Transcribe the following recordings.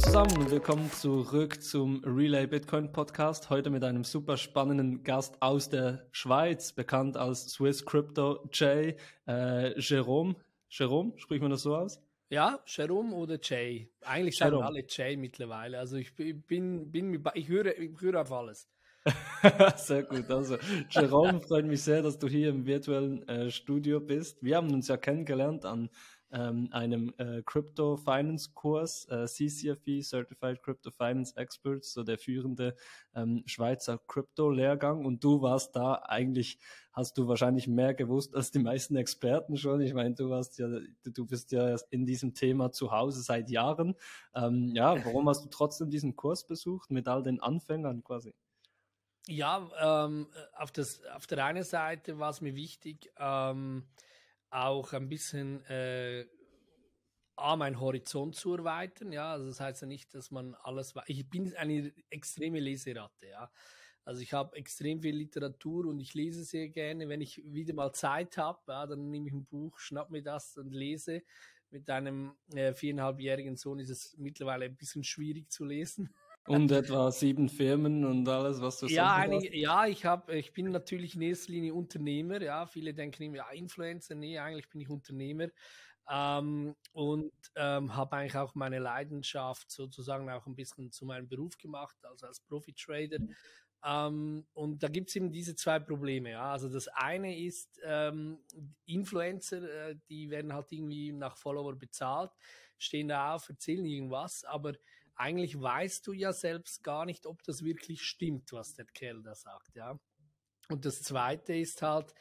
zusammen und willkommen zurück zum Relay Bitcoin Podcast. Heute mit einem super spannenden Gast aus der Schweiz, bekannt als Swiss Crypto J, äh, Jerome. Jerome, spricht man das so aus? Ja, Jerome oder Jay. Eigentlich sagen alle Jay mittlerweile. Also ich bin, bin, ich höre, ich höre auf alles. sehr gut. Also, Jerome, freut mich sehr, dass du hier im virtuellen äh, Studio bist. Wir haben uns ja kennengelernt an ähm, einem äh, Crypto Finance Kurs, äh, CCFE, Certified Crypto Finance Experts, so der führende ähm, Schweizer Crypto-Lehrgang. Und du warst da eigentlich, hast du wahrscheinlich mehr gewusst als die meisten Experten schon. Ich meine, du warst ja, du bist ja in diesem Thema zu Hause seit Jahren. Ähm, ja, warum hast du trotzdem diesen Kurs besucht mit all den Anfängern quasi? Ja, ähm, auf, das, auf der einen Seite war es mir wichtig, ähm, auch ein bisschen äh, meinen Horizont zu erweitern. Ja, also das heißt ja nicht, dass man alles. Ich bin eine extreme Leseratte. Ja, also ich habe extrem viel Literatur und ich lese sehr gerne. Wenn ich wieder mal Zeit habe, ja, dann nehme ich ein Buch, schnapp mir das und lese. Mit einem äh, viereinhalbjährigen Sohn ist es mittlerweile ein bisschen schwierig zu lesen. Und etwa sieben Firmen und alles, was du ja, einige, ja, ich habe, ich bin natürlich in erster Linie Unternehmer. Ja, viele denken immer, ja, Influencer. Nee, eigentlich bin ich Unternehmer. Ähm, und ähm, habe eigentlich auch meine Leidenschaft sozusagen auch ein bisschen zu meinem Beruf gemacht, also als Profi-Trader. Ähm, und da gibt es eben diese zwei Probleme. Ja. Also das eine ist, ähm, Influencer, äh, die werden halt irgendwie nach Follower bezahlt, stehen da auf, erzählen irgendwas, aber eigentlich weißt du ja selbst gar nicht, ob das wirklich stimmt, was der Kerl da sagt, ja. Und das zweite ist halt,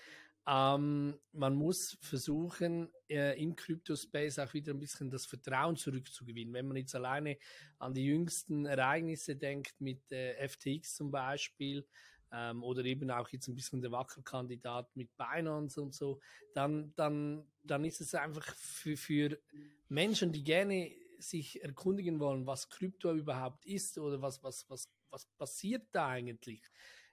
ähm, man muss versuchen, äh, im Crypto-Space auch wieder ein bisschen das Vertrauen zurückzugewinnen. Wenn man jetzt alleine an die jüngsten Ereignisse denkt, mit äh, FTX zum Beispiel, ähm, oder eben auch jetzt ein bisschen der Wackelkandidat mit Binance und so, dann, dann, dann ist es einfach für, für Menschen, die gerne sich erkundigen wollen, was Krypto überhaupt ist oder was, was, was, was passiert da eigentlich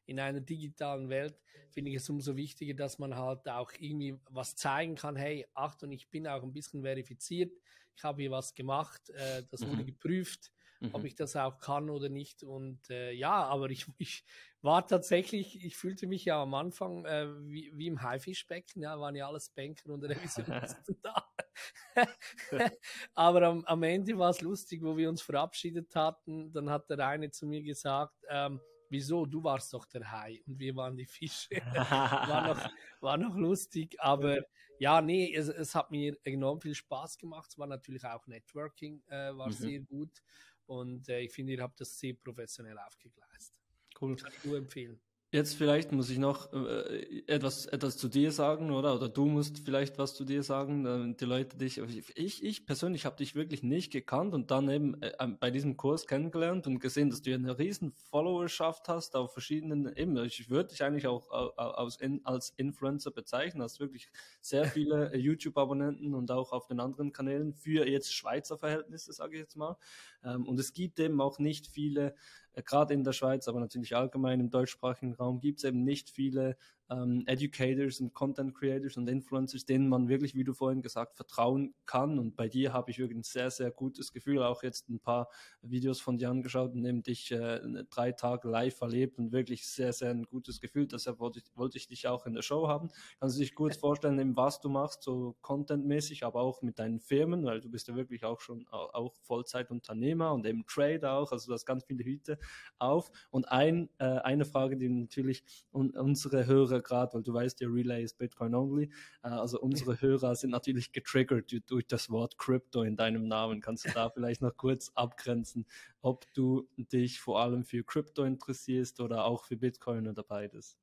in einer digitalen Welt, finde ich es umso wichtiger, dass man halt auch irgendwie was zeigen kann. Hey, Achtung, ich bin auch ein bisschen verifiziert. Ich habe hier was gemacht. Äh, das mhm. wurde geprüft mhm. ob ich das auch kann oder nicht. Und äh, ja, aber ich, ich war tatsächlich, ich fühlte mich ja am Anfang äh, wie, wie im Haifischbecken, ja, waren ja alles Banker und Revisionisten da. aber am, am Ende war es lustig, wo wir uns verabschiedet hatten, dann hat der eine zu mir gesagt, ähm, wieso, du warst doch der Hai und wir waren die Fische. war, noch, war noch lustig, aber ja, nee, es, es hat mir enorm viel Spaß gemacht. Es war natürlich auch Networking, äh, war mhm. sehr gut. Und äh, ich finde, ihr habt das sehr professionell aufgegleist. Cool. Kann ich nur empfehlen. Jetzt vielleicht muss ich noch äh, etwas, etwas zu dir sagen, oder? Oder du musst vielleicht was zu dir sagen, damit die Leute dich. Ich, ich persönlich habe dich wirklich nicht gekannt und dann eben äh, bei diesem Kurs kennengelernt und gesehen, dass du eine riesen Followerschaft hast auf verschiedenen eben. Ich würde dich eigentlich auch in, als Influencer bezeichnen, hast wirklich sehr viele äh, YouTube-Abonnenten und auch auf den anderen Kanälen für jetzt Schweizer Verhältnisse, sage ich jetzt mal. Ähm, und es gibt eben auch nicht viele äh, gerade in der Schweiz, aber natürlich allgemein im deutschsprachigen Raum gibt es eben nicht viele ähm, Educators und Content Creators und Influencers, denen man wirklich, wie du vorhin gesagt, vertrauen kann. Und bei dir habe ich wirklich ein sehr, sehr gutes Gefühl. Auch jetzt ein paar Videos von dir angeschaut und eben dich äh, drei Tage live erlebt und wirklich sehr, sehr ein gutes Gefühl. Deshalb wollte ich, wollte ich dich auch in der Show haben. Kannst du dich gut vorstellen, eben was du machst, so contentmäßig, aber auch mit deinen Firmen, weil du bist ja wirklich auch schon auch Vollzeitunternehmer und eben Trader auch. Also du hast ganz viele Hüte auf. Und ein, äh, eine Frage, die natürlich un unsere Hörer Hörer gerade, weil du weißt, der Relay ist Bitcoin only. Äh, also unsere Hörer sind natürlich getriggert durch das Wort Crypto in deinem Namen. Kannst du da vielleicht noch kurz abgrenzen, ob du dich vor allem für Crypto interessierst oder auch für Bitcoin oder beides?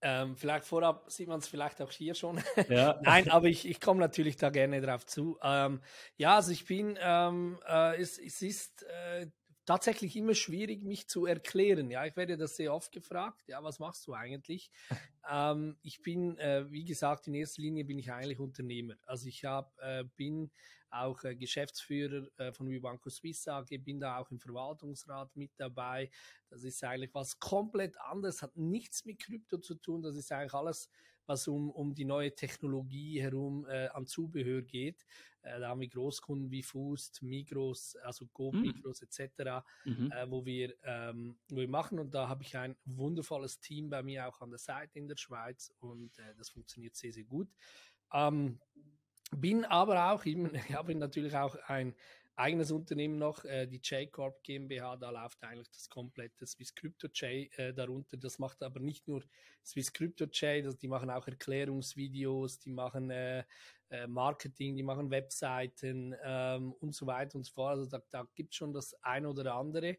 Ähm, vielleicht vorab sieht man es vielleicht auch hier schon. Ja. Nein, aber ich, ich komme natürlich da gerne drauf zu. Ähm, ja, also ich bin, ähm, äh, es, es ist äh, tatsächlich immer schwierig, mich zu erklären. Ja, ich werde das sehr oft gefragt. Ja, was machst du eigentlich? Ähm, ich bin, äh, wie gesagt, in erster Linie bin ich eigentlich Unternehmer. Also ich hab, äh, bin auch äh, Geschäftsführer äh, von Vibanco Swiss AG, bin da auch im Verwaltungsrat mit dabei. Das ist eigentlich was komplett anderes, hat nichts mit Krypto zu tun. Das ist eigentlich alles was um, um die neue Technologie herum äh, an Zubehör geht. Äh, da haben wir Großkunden wie Fust, Migros, also Go, mhm. Migros etc., mhm. äh, wo, wir, ähm, wo wir machen. Und da habe ich ein wundervolles Team bei mir auch an der Seite in der Schweiz und äh, das funktioniert sehr, sehr gut. Ähm, bin aber auch, ich habe natürlich auch ein eigenes Unternehmen noch, äh, die J-Corp GmbH, da läuft eigentlich das komplette Swiss Crypto J äh, darunter. Das macht aber nicht nur Swiss Crypto J, das, die machen auch Erklärungsvideos, die machen äh, äh, Marketing, die machen Webseiten ähm, und so weiter und so fort. Also da, da gibt schon das eine oder andere.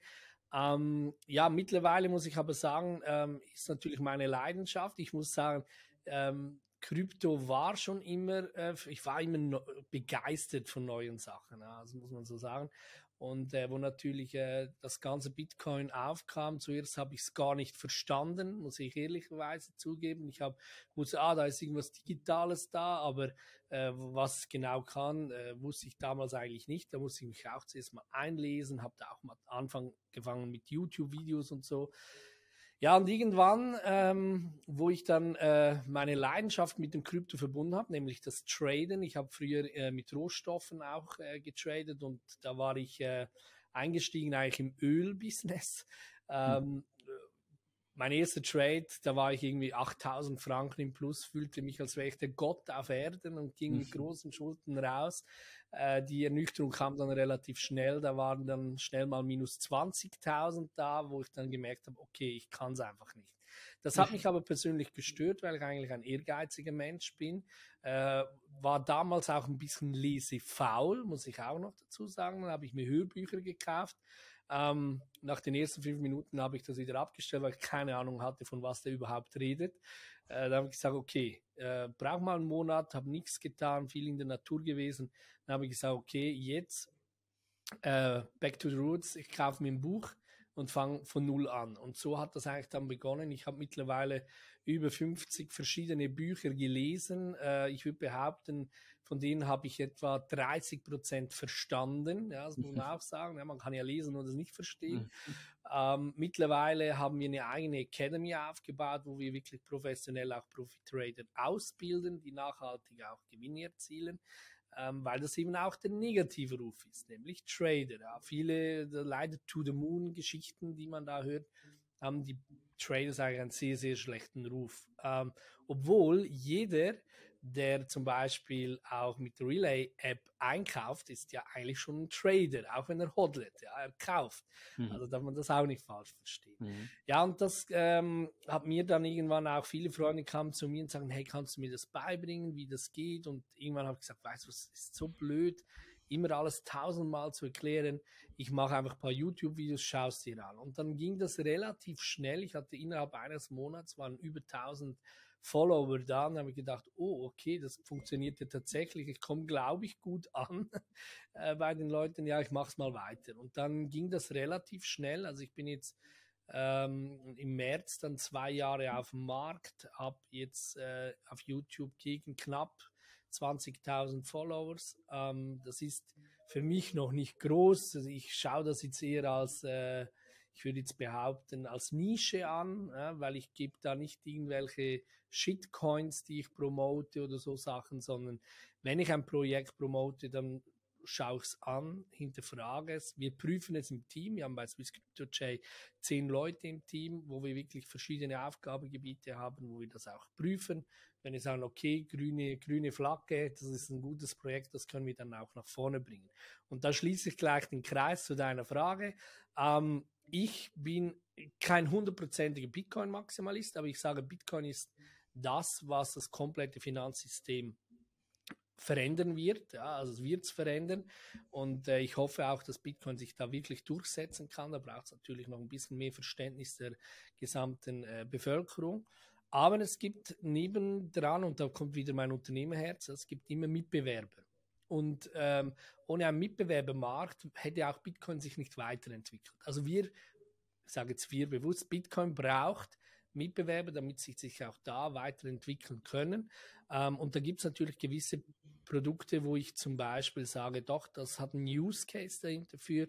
Ähm, ja, mittlerweile muss ich aber sagen, ähm, ist natürlich meine Leidenschaft. Ich muss sagen, ähm, Krypto war schon immer, äh, ich war immer no begeistert von neuen Sachen, ja, das muss man so sagen. Und äh, wo natürlich äh, das ganze Bitcoin aufkam, zuerst habe ich es gar nicht verstanden, muss ich ehrlicherweise zugeben. Ich habe wusste, ah, da ist irgendwas Digitales da, aber äh, was genau kann, äh, wusste ich damals eigentlich nicht. Da musste ich mich auch zuerst mal einlesen, habe da auch mal angefangen mit YouTube-Videos und so. Ja, und irgendwann, ähm, wo ich dann äh, meine Leidenschaft mit dem Krypto verbunden habe, nämlich das Traden. Ich habe früher äh, mit Rohstoffen auch äh, getradet und da war ich äh, eingestiegen eigentlich im Ölbusiness. Ähm, hm mein erster Trade, da war ich irgendwie 8000 Franken im Plus, fühlte mich als wäre ich der Gott auf Erden und ging mit mhm. großen Schulden raus. Äh, die Ernüchterung kam dann relativ schnell, da waren dann schnell mal minus 20.000 da, wo ich dann gemerkt habe, okay, ich kann es einfach nicht. Das hat mich aber persönlich gestört, weil ich eigentlich ein ehrgeiziger Mensch bin. Äh, war damals auch ein bisschen lesefaul, muss ich auch noch dazu sagen. Dann habe ich mir Hörbücher gekauft ähm, nach den ersten fünf Minuten habe ich das wieder abgestellt, weil ich keine Ahnung hatte, von was der überhaupt redet. Äh, da habe ich gesagt, okay, äh, brauch mal einen Monat, habe nichts getan, viel in der Natur gewesen. Dann habe ich gesagt, okay, jetzt äh, back to the roots, ich kaufe mir ein Buch und fange von null an. Und so hat das eigentlich dann begonnen. Ich habe mittlerweile über 50 verschiedene Bücher gelesen. Äh, ich würde behaupten, von denen habe ich etwa 30 Prozent verstanden. Ja, das muss man auch sagen. Ja, man kann ja lesen und es nicht verstehen. Mhm. Ähm, mittlerweile haben wir eine eigene Academy aufgebaut, wo wir wirklich professionell auch Profi-Trader ausbilden, die nachhaltig auch Gewinne erzielen. Ähm, weil das eben auch der negative Ruf ist, nämlich Trader. Ja. Viele leider To-the-Moon-Geschichten, die man da hört, haben die Trader eigentlich einen sehr, sehr schlechten Ruf. Ähm, obwohl jeder, der zum Beispiel auch mit der Relay-App einkauft, ist ja eigentlich schon ein Trader, auch wenn er hodlet, ja, er kauft. Mhm. Also darf man das auch nicht falsch verstehen. Mhm. Ja, und das ähm, hat mir dann irgendwann auch viele Freunde kamen zu mir und sagen, hey, kannst du mir das beibringen, wie das geht? Und irgendwann habe ich gesagt, weißt du, es ist so blöd, immer alles tausendmal zu erklären. Ich mache einfach ein paar YouTube-Videos, schaust dir an. Und dann ging das relativ schnell. Ich hatte innerhalb eines Monats waren über 1000 Follower da und habe ich gedacht, oh, okay, das funktioniert ja tatsächlich. Ich komme, glaube ich, gut an äh, bei den Leuten. Ja, ich mache es mal weiter. Und dann ging das relativ schnell. Also ich bin jetzt ähm, im März dann zwei Jahre auf dem Markt, habe jetzt äh, auf YouTube gegen knapp 20.000 Followers. Ähm, das ist für mich noch nicht groß. Also ich schaue das jetzt eher als äh, ich würde jetzt behaupten, als Nische an, ja, weil ich gebe da nicht irgendwelche Shitcoins, die ich promote oder so Sachen, sondern wenn ich ein Projekt promote, dann schaue ich es an, hinterfrage es. Wir prüfen es im Team. Wir haben bei Swiss Crypto J zehn Leute im Team, wo wir wirklich verschiedene Aufgabengebiete haben, wo wir das auch prüfen. Wenn wir sagen, okay, grüne, grüne Flagge, das ist ein gutes Projekt, das können wir dann auch nach vorne bringen. Und da schließe ich gleich den Kreis zu deiner Frage. Ähm, ich bin kein hundertprozentiger Bitcoin-Maximalist, aber ich sage, Bitcoin ist das, was das komplette Finanzsystem verändern wird. Ja, also es wird es verändern. Und äh, ich hoffe auch, dass Bitcoin sich da wirklich durchsetzen kann. Da braucht es natürlich noch ein bisschen mehr Verständnis der gesamten äh, Bevölkerung. Aber es gibt nebendran, und da kommt wieder mein Unternehmerherz, es gibt immer Mitbewerber. Und ähm, ohne einen Mitbewerbermarkt hätte auch Bitcoin sich nicht weiterentwickelt. Also wir, ich sage jetzt wir bewusst, Bitcoin braucht Mitbewerber, damit sie sich auch da weiterentwickeln können. Ähm, und da gibt es natürlich gewisse Produkte, wo ich zum Beispiel sage, doch, das hat einen Use Case dahinter für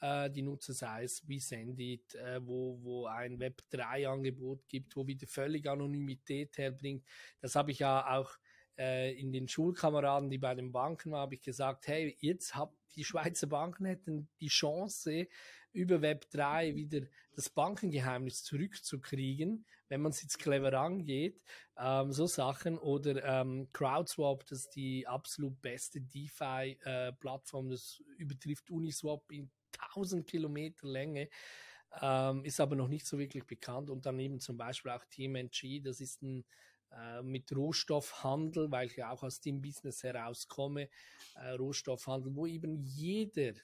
äh, die Nutzer, sei es wie Sendit, äh, wo, wo ein Web3-Angebot gibt, wo wieder völlig Anonymität herbringt. Das habe ich ja auch äh, in den Schulkameraden, die bei den Banken waren, habe ich gesagt, hey, jetzt habt die Schweizer Banken hätten die Chance, über Web 3 wieder das Bankengeheimnis zurückzukriegen, wenn man es jetzt clever angeht, ähm, so Sachen oder ähm, CrowdSwap, das ist die absolut beste DeFi-Plattform, äh, das übertrifft Uniswap in 1000 Kilometer Länge. Ähm, ist aber noch nicht so wirklich bekannt und daneben zum Beispiel auch TMNG, das ist ein mit Rohstoffhandel, weil ich ja auch aus dem Business herauskomme, äh, Rohstoffhandel, wo eben jeder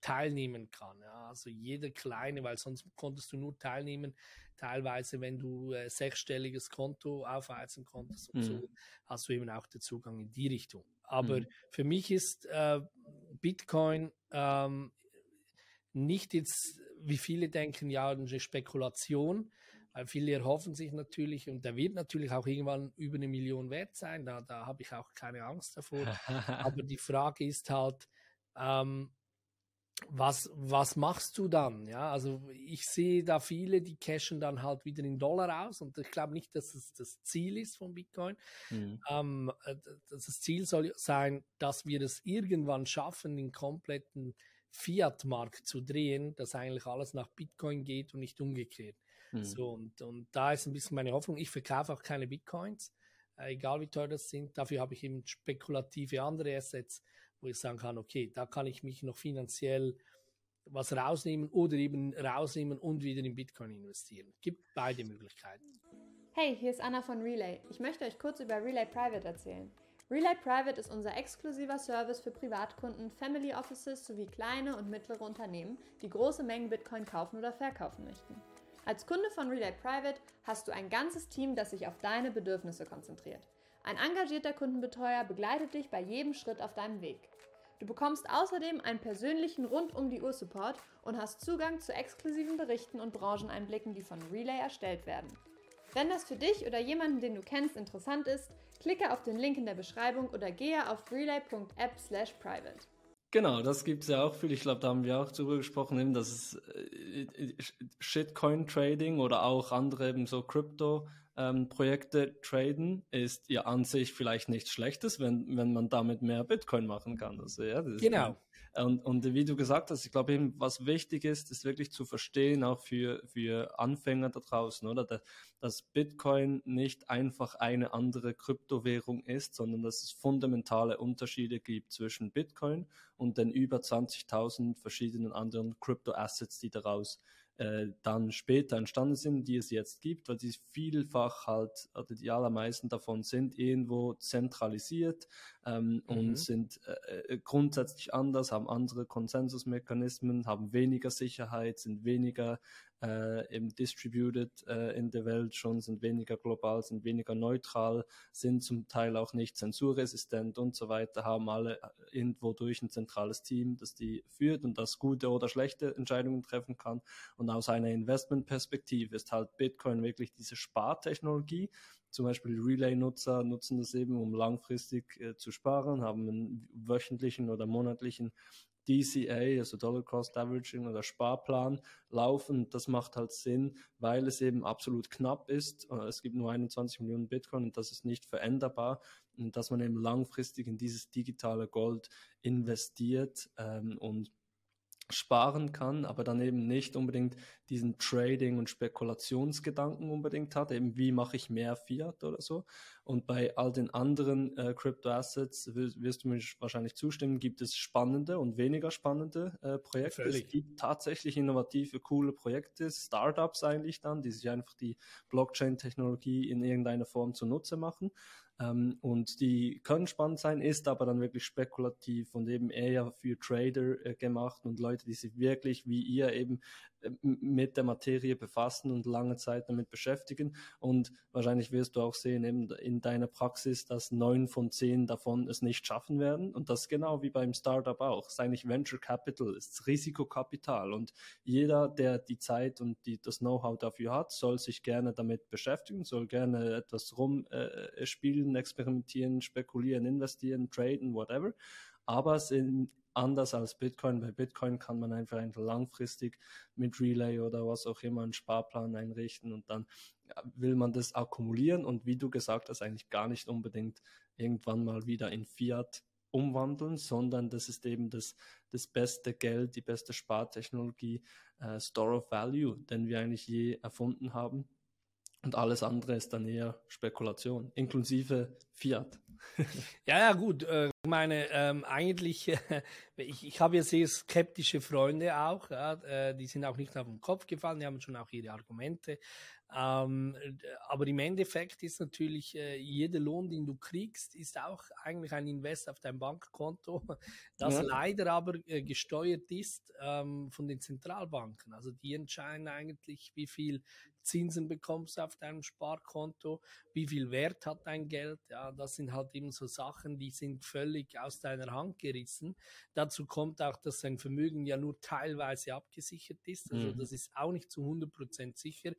teilnehmen kann. Ja, also jeder kleine, weil sonst konntest du nur teilnehmen, teilweise, wenn du äh, sechsstelliges Konto aufweisen konntest und mhm. so hast du eben auch den Zugang in die Richtung. Aber mhm. für mich ist äh, Bitcoin ähm, nicht jetzt, wie viele denken, ja, eine Spekulation, weil viele erhoffen sich natürlich, und der wird natürlich auch irgendwann über eine Million wert sein, da, da habe ich auch keine Angst davor. Aber die Frage ist halt, ähm, was, was machst du dann? Ja, also ich sehe da viele, die cashen dann halt wieder in Dollar aus und ich glaube nicht, dass es das Ziel ist von Bitcoin. Mhm. Ähm, äh, das Ziel soll sein, dass wir es irgendwann schaffen, den kompletten Fiat-Markt zu drehen, dass eigentlich alles nach Bitcoin geht und nicht umgekehrt. Mhm. So, und, und da ist ein bisschen meine Hoffnung. Ich verkaufe auch keine Bitcoins, äh, egal wie teuer das sind. Dafür habe ich eben spekulative andere Assets, wo ich sagen kann, okay, da kann ich mich noch finanziell was rausnehmen oder eben rausnehmen und wieder in Bitcoin investieren. Gibt beide Möglichkeiten. Hey, hier ist Anna von Relay. Ich möchte euch kurz über Relay Private erzählen. Relay Private ist unser exklusiver Service für Privatkunden, Family Offices sowie kleine und mittlere Unternehmen, die große Mengen Bitcoin kaufen oder verkaufen möchten. Als Kunde von Relay Private hast du ein ganzes Team, das sich auf deine Bedürfnisse konzentriert. Ein engagierter Kundenbetreuer begleitet dich bei jedem Schritt auf deinem Weg. Du bekommst außerdem einen persönlichen rund um die Uhr Support und hast Zugang zu exklusiven Berichten und Brancheneinblicken, die von Relay erstellt werden. Wenn das für dich oder jemanden, den du kennst, interessant ist, Klicke auf den Link in der Beschreibung oder gehe auf relay.app/private. Genau, das gibt es ja auch viel. Ich glaube, da haben wir auch drüber gesprochen, eben, dass es äh, Shitcoin Trading oder auch andere eben so Krypto ähm, Projekte traden, ist ja an sich vielleicht nichts Schlechtes, wenn, wenn man damit mehr Bitcoin machen kann. Also, ja, genau. Und, und wie du gesagt hast, ich glaube eben, was wichtig ist, ist wirklich zu verstehen, auch für, für Anfänger da draußen, oder? Dass Bitcoin nicht einfach eine andere Kryptowährung ist, sondern dass es fundamentale Unterschiede gibt zwischen Bitcoin und den über 20.000 verschiedenen anderen Crypto-Assets, die daraus äh, dann später entstanden sind, die es jetzt gibt, weil sie vielfach halt, oder die allermeisten davon sind irgendwo zentralisiert ähm, mhm. und sind äh, äh, grundsätzlich anders, haben andere Konsensusmechanismen, haben weniger Sicherheit, sind weniger äh, eben distributed äh, in der Welt schon, sind weniger global, sind weniger neutral, sind zum Teil auch nicht zensurresistent und so weiter, haben alle äh, irgendwo durch ein zentrales Team, das die führt und das gute oder schlechte Entscheidungen treffen kann. Und aus einer Investmentperspektive ist halt Bitcoin wirklich diese Spartechnologie, zum Beispiel Relay-Nutzer nutzen das eben, um langfristig äh, zu sparen, haben einen wöchentlichen oder monatlichen DCA, also Dollar Cost Averaging oder Sparplan laufen. Das macht halt Sinn, weil es eben absolut knapp ist. Äh, es gibt nur 21 Millionen Bitcoin und das ist nicht veränderbar. Und dass man eben langfristig in dieses digitale Gold investiert ähm, und sparen kann, aber dann eben nicht unbedingt diesen Trading- und Spekulationsgedanken unbedingt hat, eben wie mache ich mehr Fiat oder so. Und bei all den anderen äh, Crypto-Assets wirst du mir wahrscheinlich zustimmen, gibt es spannende und weniger spannende äh, Projekte. Völlig. Es gibt tatsächlich innovative, coole Projekte, Startups eigentlich dann, die sich einfach die Blockchain-Technologie in irgendeiner Form zunutze machen. Ähm, und die können spannend sein, ist aber dann wirklich spekulativ und eben eher für Trader äh, gemacht und Leute, die sich wirklich wie ihr eben äh, mit der Materie befassen und lange Zeit damit beschäftigen. Und wahrscheinlich wirst du auch sehen eben in deiner Praxis, dass neun von zehn davon es nicht schaffen werden. Und das genau wie beim Startup auch. Es ist eigentlich Venture Capital, ist Risikokapital. Und jeder, der die Zeit und die, das Know-how dafür hat, soll sich gerne damit beschäftigen, soll gerne etwas rumspielen, äh, experimentieren, spekulieren, investieren, traden, whatever. Aber sind anders als Bitcoin. Bei Bitcoin kann man einfach, langfristig mit Relay oder was auch immer einen Sparplan einrichten und dann will man das akkumulieren und wie du gesagt hast, eigentlich gar nicht unbedingt irgendwann mal wieder in Fiat umwandeln, sondern das ist eben das, das beste Geld, die beste Spartechnologie, äh, Store of Value, den wir eigentlich je erfunden haben. Und alles andere ist dann eher Spekulation, inklusive Fiat. ja, ja, gut. Äh, ich meine, ähm, eigentlich, äh, ich, ich habe ja sehr skeptische Freunde auch, ja, äh, die sind auch nicht auf den Kopf gefallen, die haben schon auch ihre Argumente. Ähm, aber im Endeffekt ist natürlich äh, jeder Lohn, den du kriegst, ist auch eigentlich ein Invest auf dein Bankkonto, das ja. leider aber äh, gesteuert ist ähm, von den Zentralbanken. Also die entscheiden eigentlich, wie viel Zinsen bekommst du auf deinem Sparkonto, wie viel Wert hat dein Geld. Ja, das sind halt eben so Sachen, die sind völlig aus deiner Hand gerissen. Dazu kommt auch, dass dein Vermögen ja nur teilweise abgesichert ist. Also mhm. das ist auch nicht zu 100 Prozent sicher.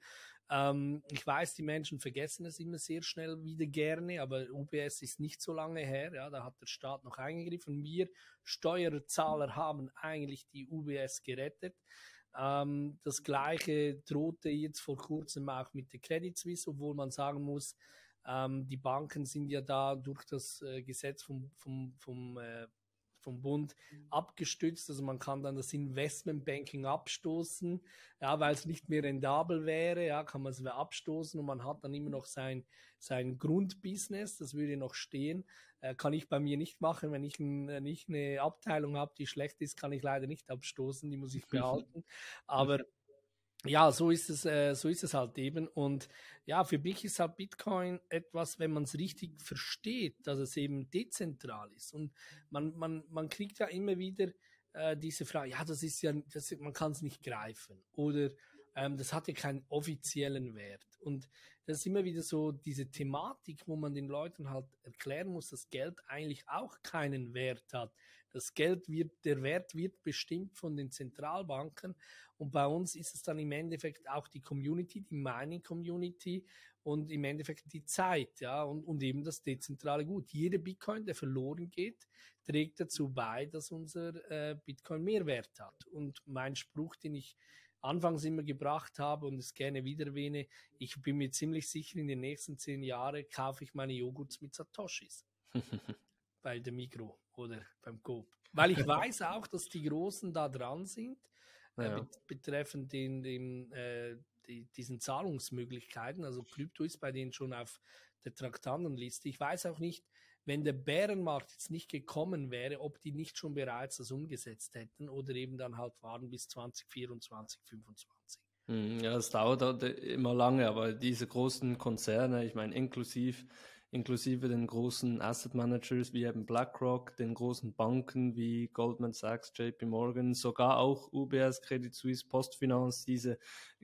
Ähm, ich weiß, die Menschen vergessen es immer sehr schnell wieder gerne, aber UBS ist nicht so lange her. Ja, da hat der Staat noch eingegriffen. Wir Steuerzahler haben eigentlich die UBS gerettet. Ähm, das gleiche drohte jetzt vor kurzem auch mit der Credit Suisse, obwohl man sagen muss, ähm, die Banken sind ja da durch das äh, Gesetz vom, vom, vom äh, vom Bund abgestützt. Also man kann dann das Investmentbanking abstoßen, ja, weil es nicht mehr rentabel wäre, ja, kann man es wieder abstoßen und man hat dann immer noch sein, sein Grundbusiness, das würde noch stehen. Äh, kann ich bei mir nicht machen, wenn ich ein, äh, nicht eine Abteilung habe, die schlecht ist, kann ich leider nicht abstoßen, die muss ich behalten. Aber ja, so ist es, äh, so ist es halt eben. Und ja, für mich ist halt Bitcoin etwas, wenn man es richtig versteht, dass es eben dezentral ist. Und man, man, man kriegt ja immer wieder äh, diese Frage, ja, das ist ja, das, man kann es nicht greifen. Oder ähm, das hat ja keinen offiziellen Wert. Und das ist immer wieder so diese Thematik, wo man den Leuten halt erklären muss, dass Geld eigentlich auch keinen Wert hat. Das Geld wird, der Wert wird bestimmt von den Zentralbanken und bei uns ist es dann im Endeffekt auch die Community, die Mining Community und im Endeffekt die Zeit, ja, und, und eben das dezentrale Gut. Jeder Bitcoin, der verloren geht, trägt dazu bei, dass unser äh, Bitcoin mehr Wert hat. Und mein Spruch, den ich anfangs immer gebracht habe und es gerne wieder erwähne, ich bin mir ziemlich sicher, in den nächsten zehn Jahren kaufe ich meine Joghurts mit Satoshis. bei der Mikro oder beim Coop. Weil ich weiß auch, dass die Großen da dran sind, äh, ja. äh, betreffend den, den, äh, die, diesen Zahlungsmöglichkeiten. Also Krypto ist bei denen schon auf der Traktandenliste. Ich weiß auch nicht, wenn der Bärenmarkt jetzt nicht gekommen wäre, ob die nicht schon bereits das umgesetzt hätten oder eben dann halt warten bis 2024, 2025. Hm, ja, es dauert immer lange, aber diese großen Konzerne, ich meine, inklusive inklusive den großen Asset Managers wie eben BlackRock, den großen Banken wie Goldman Sachs, JP Morgan, sogar auch UBS, Credit Suisse, Postfinance, diese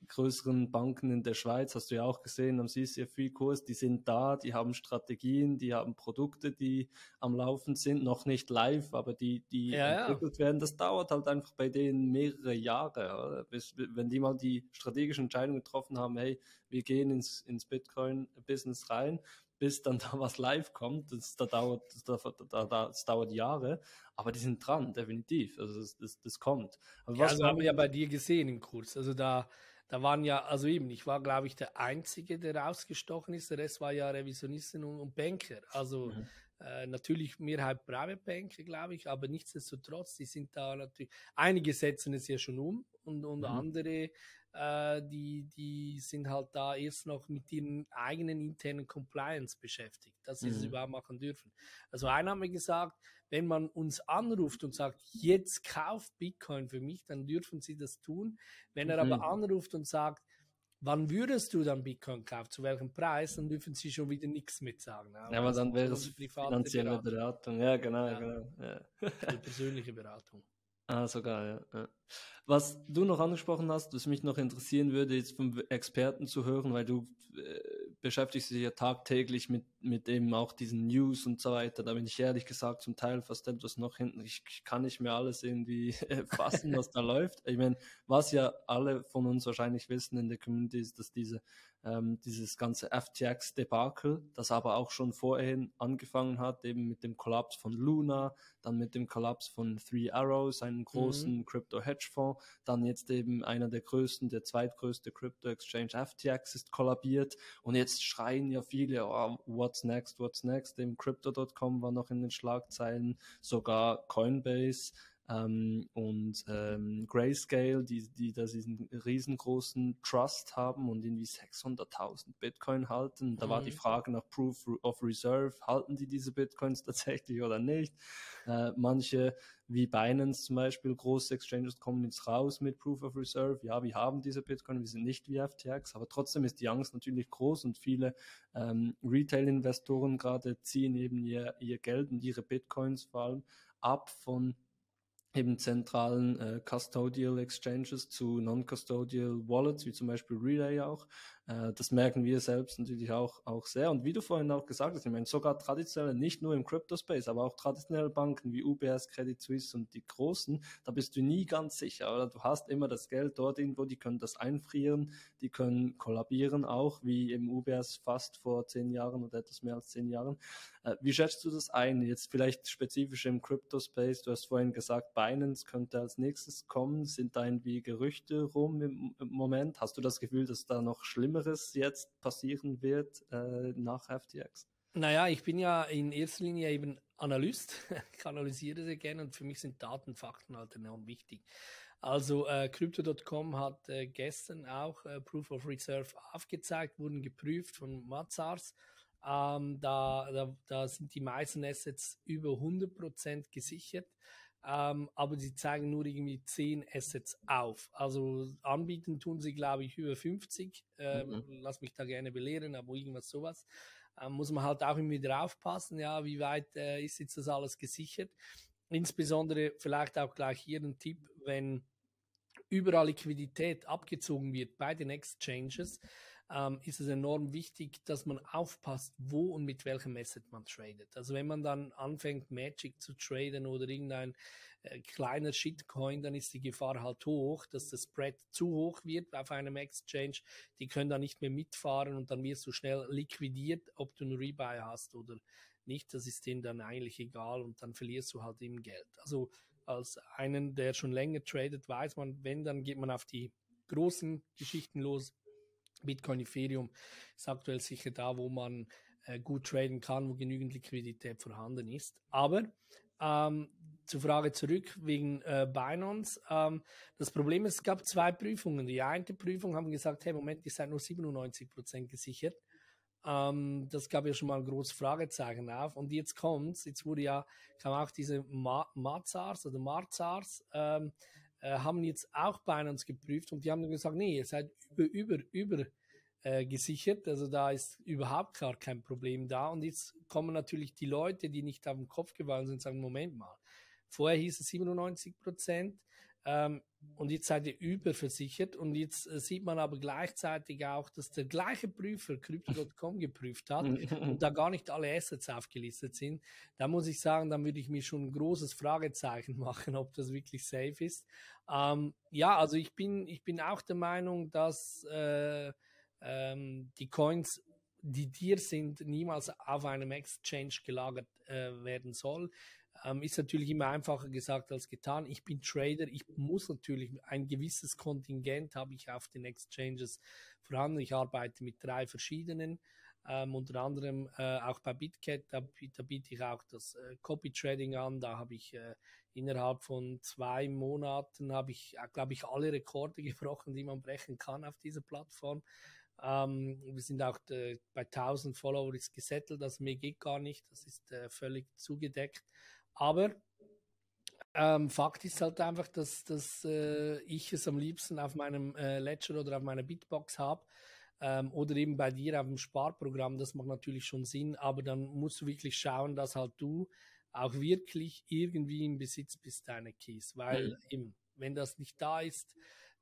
größeren Banken in der Schweiz, hast du ja auch gesehen am CCFI-Kurs, die sind da, die haben Strategien, die haben Produkte, die am Laufen sind, noch nicht live, aber die, die ja, entwickelt ja. werden. Das dauert halt einfach bei denen mehrere Jahre, Bis, wenn die mal die strategische Entscheidung getroffen haben, hey, wir gehen ins, ins Bitcoin-Business rein, bis dann da was live kommt. Das, da dauert, das, da, da, das dauert Jahre, aber die sind dran, definitiv. Also das, das, das kommt. Aber ja, was also haben wir ja bei dir gesehen im Kurs. Also da, da waren ja, also eben, ich war, glaube ich, der Einzige, der rausgestochen ist. Der Rest war ja Revisionisten und, und Banker. Also mhm. äh, natürlich Mehrheit Private Banker, glaube ich, aber nichtsdestotrotz, die sind da natürlich, einige setzen es ja schon um und, und mhm. andere äh, die, die sind halt da erst noch mit ihren eigenen internen Compliance beschäftigt, dass sie mhm. es überhaupt machen dürfen. Also einer hat mir gesagt, wenn man uns anruft und sagt, jetzt kauft Bitcoin für mich, dann dürfen sie das tun. Wenn er mhm. aber anruft und sagt, wann würdest du dann Bitcoin kaufen, zu welchem Preis, dann dürfen sie schon wieder nichts mitsagen. Ja, aber dann wäre es finanzielle Beratung. Beratung. Ja, genau, ja. genau. Ja. Also persönliche Beratung. Ah, sogar, ja. Was du noch angesprochen hast, was mich noch interessieren würde, jetzt vom Experten zu hören, weil du äh, beschäftigst dich ja tagtäglich mit, mit eben auch diesen News und so weiter. Da bin ich ehrlich gesagt zum Teil fast etwas noch hinten. Ich, ich kann nicht mehr alles irgendwie fassen, was da läuft. Ich meine, was ja alle von uns wahrscheinlich wissen in der Community ist, dass diese ähm, dieses ganze FTX-Debakel, das aber auch schon vorhin angefangen hat, eben mit dem Kollaps von Luna, dann mit dem Kollaps von Three Arrows, einem großen mhm. Crypto-Hedgefonds, dann jetzt eben einer der größten, der zweitgrößte Crypto-Exchange FTX ist kollabiert. Und jetzt schreien ja viele, oh, what's next, what's next, eben Crypto.com war noch in den Schlagzeilen, sogar Coinbase, ähm, und ähm, Grayscale, die, die da diesen riesengroßen Trust haben und irgendwie 600.000 Bitcoin halten. Da mhm. war die mhm. Frage nach Proof of Reserve, halten die diese Bitcoins tatsächlich oder nicht? Äh, manche wie Binance zum Beispiel, große Exchanges kommen jetzt raus mit Proof of Reserve. Ja, wir haben diese Bitcoin, wir sind nicht wie FTX, aber trotzdem ist die Angst natürlich groß und viele ähm, Retail-Investoren gerade ziehen eben ihr, ihr Geld und ihre Bitcoins vor allem ab von eben zentralen äh, Custodial Exchanges zu Non-Custodial Wallets, wie zum Beispiel Relay auch. Äh, das merken wir selbst natürlich auch, auch sehr. Und wie du vorhin auch gesagt hast, ich meine, sogar traditionell, nicht nur im Crypto-Space, aber auch traditionelle Banken wie UBS, Credit Suisse und die großen, da bist du nie ganz sicher. Oder du hast immer das Geld dort irgendwo, die können das einfrieren, die können kollabieren auch, wie im UBS fast vor zehn Jahren oder etwas mehr als zehn Jahren. Äh, wie schätzt du das ein? Jetzt vielleicht spezifisch im Crypto-Space. Du hast vorhin gesagt, Binance könnte als nächstes kommen. Sind da irgendwie Gerüchte rum im, Moment? Hast du das Gefühl, dass da noch Schlimmeres jetzt passieren wird äh, nach FTX? Naja, ich bin ja in erster Linie eben Analyst. ich analysiere sehr gerne und für mich sind Daten, Fakten halt enorm wichtig. Also äh, Crypto.com hat äh, gestern auch äh, Proof of Reserve aufgezeigt, wurden geprüft von Mazars ähm, da, da, da sind die meisten Assets über 100% gesichert. Ähm, aber sie zeigen nur irgendwie 10 Assets auf. Also anbieten tun sie, glaube ich, über 50. Ähm, mhm. Lass mich da gerne belehren, aber irgendwas sowas. Ähm, muss man halt auch immer wieder aufpassen, ja, wie weit äh, ist jetzt das alles gesichert. Insbesondere vielleicht auch gleich hier ein Tipp, wenn überall Liquidität abgezogen wird bei den Exchanges, ähm, ist es enorm wichtig, dass man aufpasst, wo und mit welchem Asset man tradet. Also wenn man dann anfängt, Magic zu traden oder irgendein äh, kleiner Shitcoin, dann ist die Gefahr halt hoch, dass das Spread zu hoch wird auf einem Exchange. Die können da nicht mehr mitfahren und dann wirst du schnell liquidiert, ob du ein Rebuy hast oder nicht. Das ist denen dann eigentlich egal und dann verlierst du halt eben Geld. Also als einen, der schon länger tradet, weiß man, wenn, dann geht man auf die großen Geschichten los, Bitcoin, Ethereum ist aktuell sicher da, wo man äh, gut traden kann, wo genügend Liquidität vorhanden ist. Aber ähm, zur Frage zurück wegen äh, Binance. Ähm, das Problem ist, es gab zwei Prüfungen. Die eine Prüfung haben gesagt, hey, Moment, ihr seid nur 97 Prozent gesichert. Ähm, das gab ja schon mal ein großes Fragezeichen auf. Und jetzt kommt's, jetzt wurde ja, kam auch diese Ma Mazars oder Marzars, ähm, äh, haben jetzt auch Binance geprüft und die haben gesagt, nee, ihr seid über, über, über äh, gesichert. Also da ist überhaupt gar kein Problem da. Und jetzt kommen natürlich die Leute, die nicht auf den Kopf gefallen sind, sagen, Moment mal, vorher hieß es 97 Prozent, ähm, und jetzt seid ihr überversichert und jetzt äh, sieht man aber gleichzeitig auch, dass der gleiche Prüfer Crypto.com geprüft hat und da gar nicht alle Assets aufgelistet sind. Da muss ich sagen, dann würde ich mir schon ein großes Fragezeichen machen, ob das wirklich safe ist. Ähm, ja, also ich bin, ich bin auch der Meinung, dass äh, ähm, die Coins die dir sind, niemals auf einem Exchange gelagert äh, werden soll. Ähm, ist natürlich immer einfacher gesagt als getan. Ich bin Trader, ich muss natürlich ein gewisses Kontingent habe ich auf den Exchanges vorhanden. Ich arbeite mit drei verschiedenen, ähm, unter anderem äh, auch bei BitCat, da, da, biete ich auch das äh, Copy Trading an. Da habe ich äh, innerhalb von zwei Monaten habe ich, äh, glaube ich, alle Rekorde gebrochen, die man brechen kann auf dieser Plattform. Ähm, wir sind auch äh, bei 1000 Followers gesettelt, das mir geht gar nicht, das ist äh, völlig zugedeckt. Aber Ähm, Fakt ist halt einfach, dass, dass äh, ich es am liebsten auf meinem äh, Ledger oder auf meiner Bitbox habe ähm, oder eben bei dir auf dem Sparprogramm. Das macht natürlich schon Sinn, aber dann musst du wirklich schauen, dass halt du auch wirklich irgendwie im Besitz bist deiner Keys, weil mhm. eben, wenn das nicht da ist,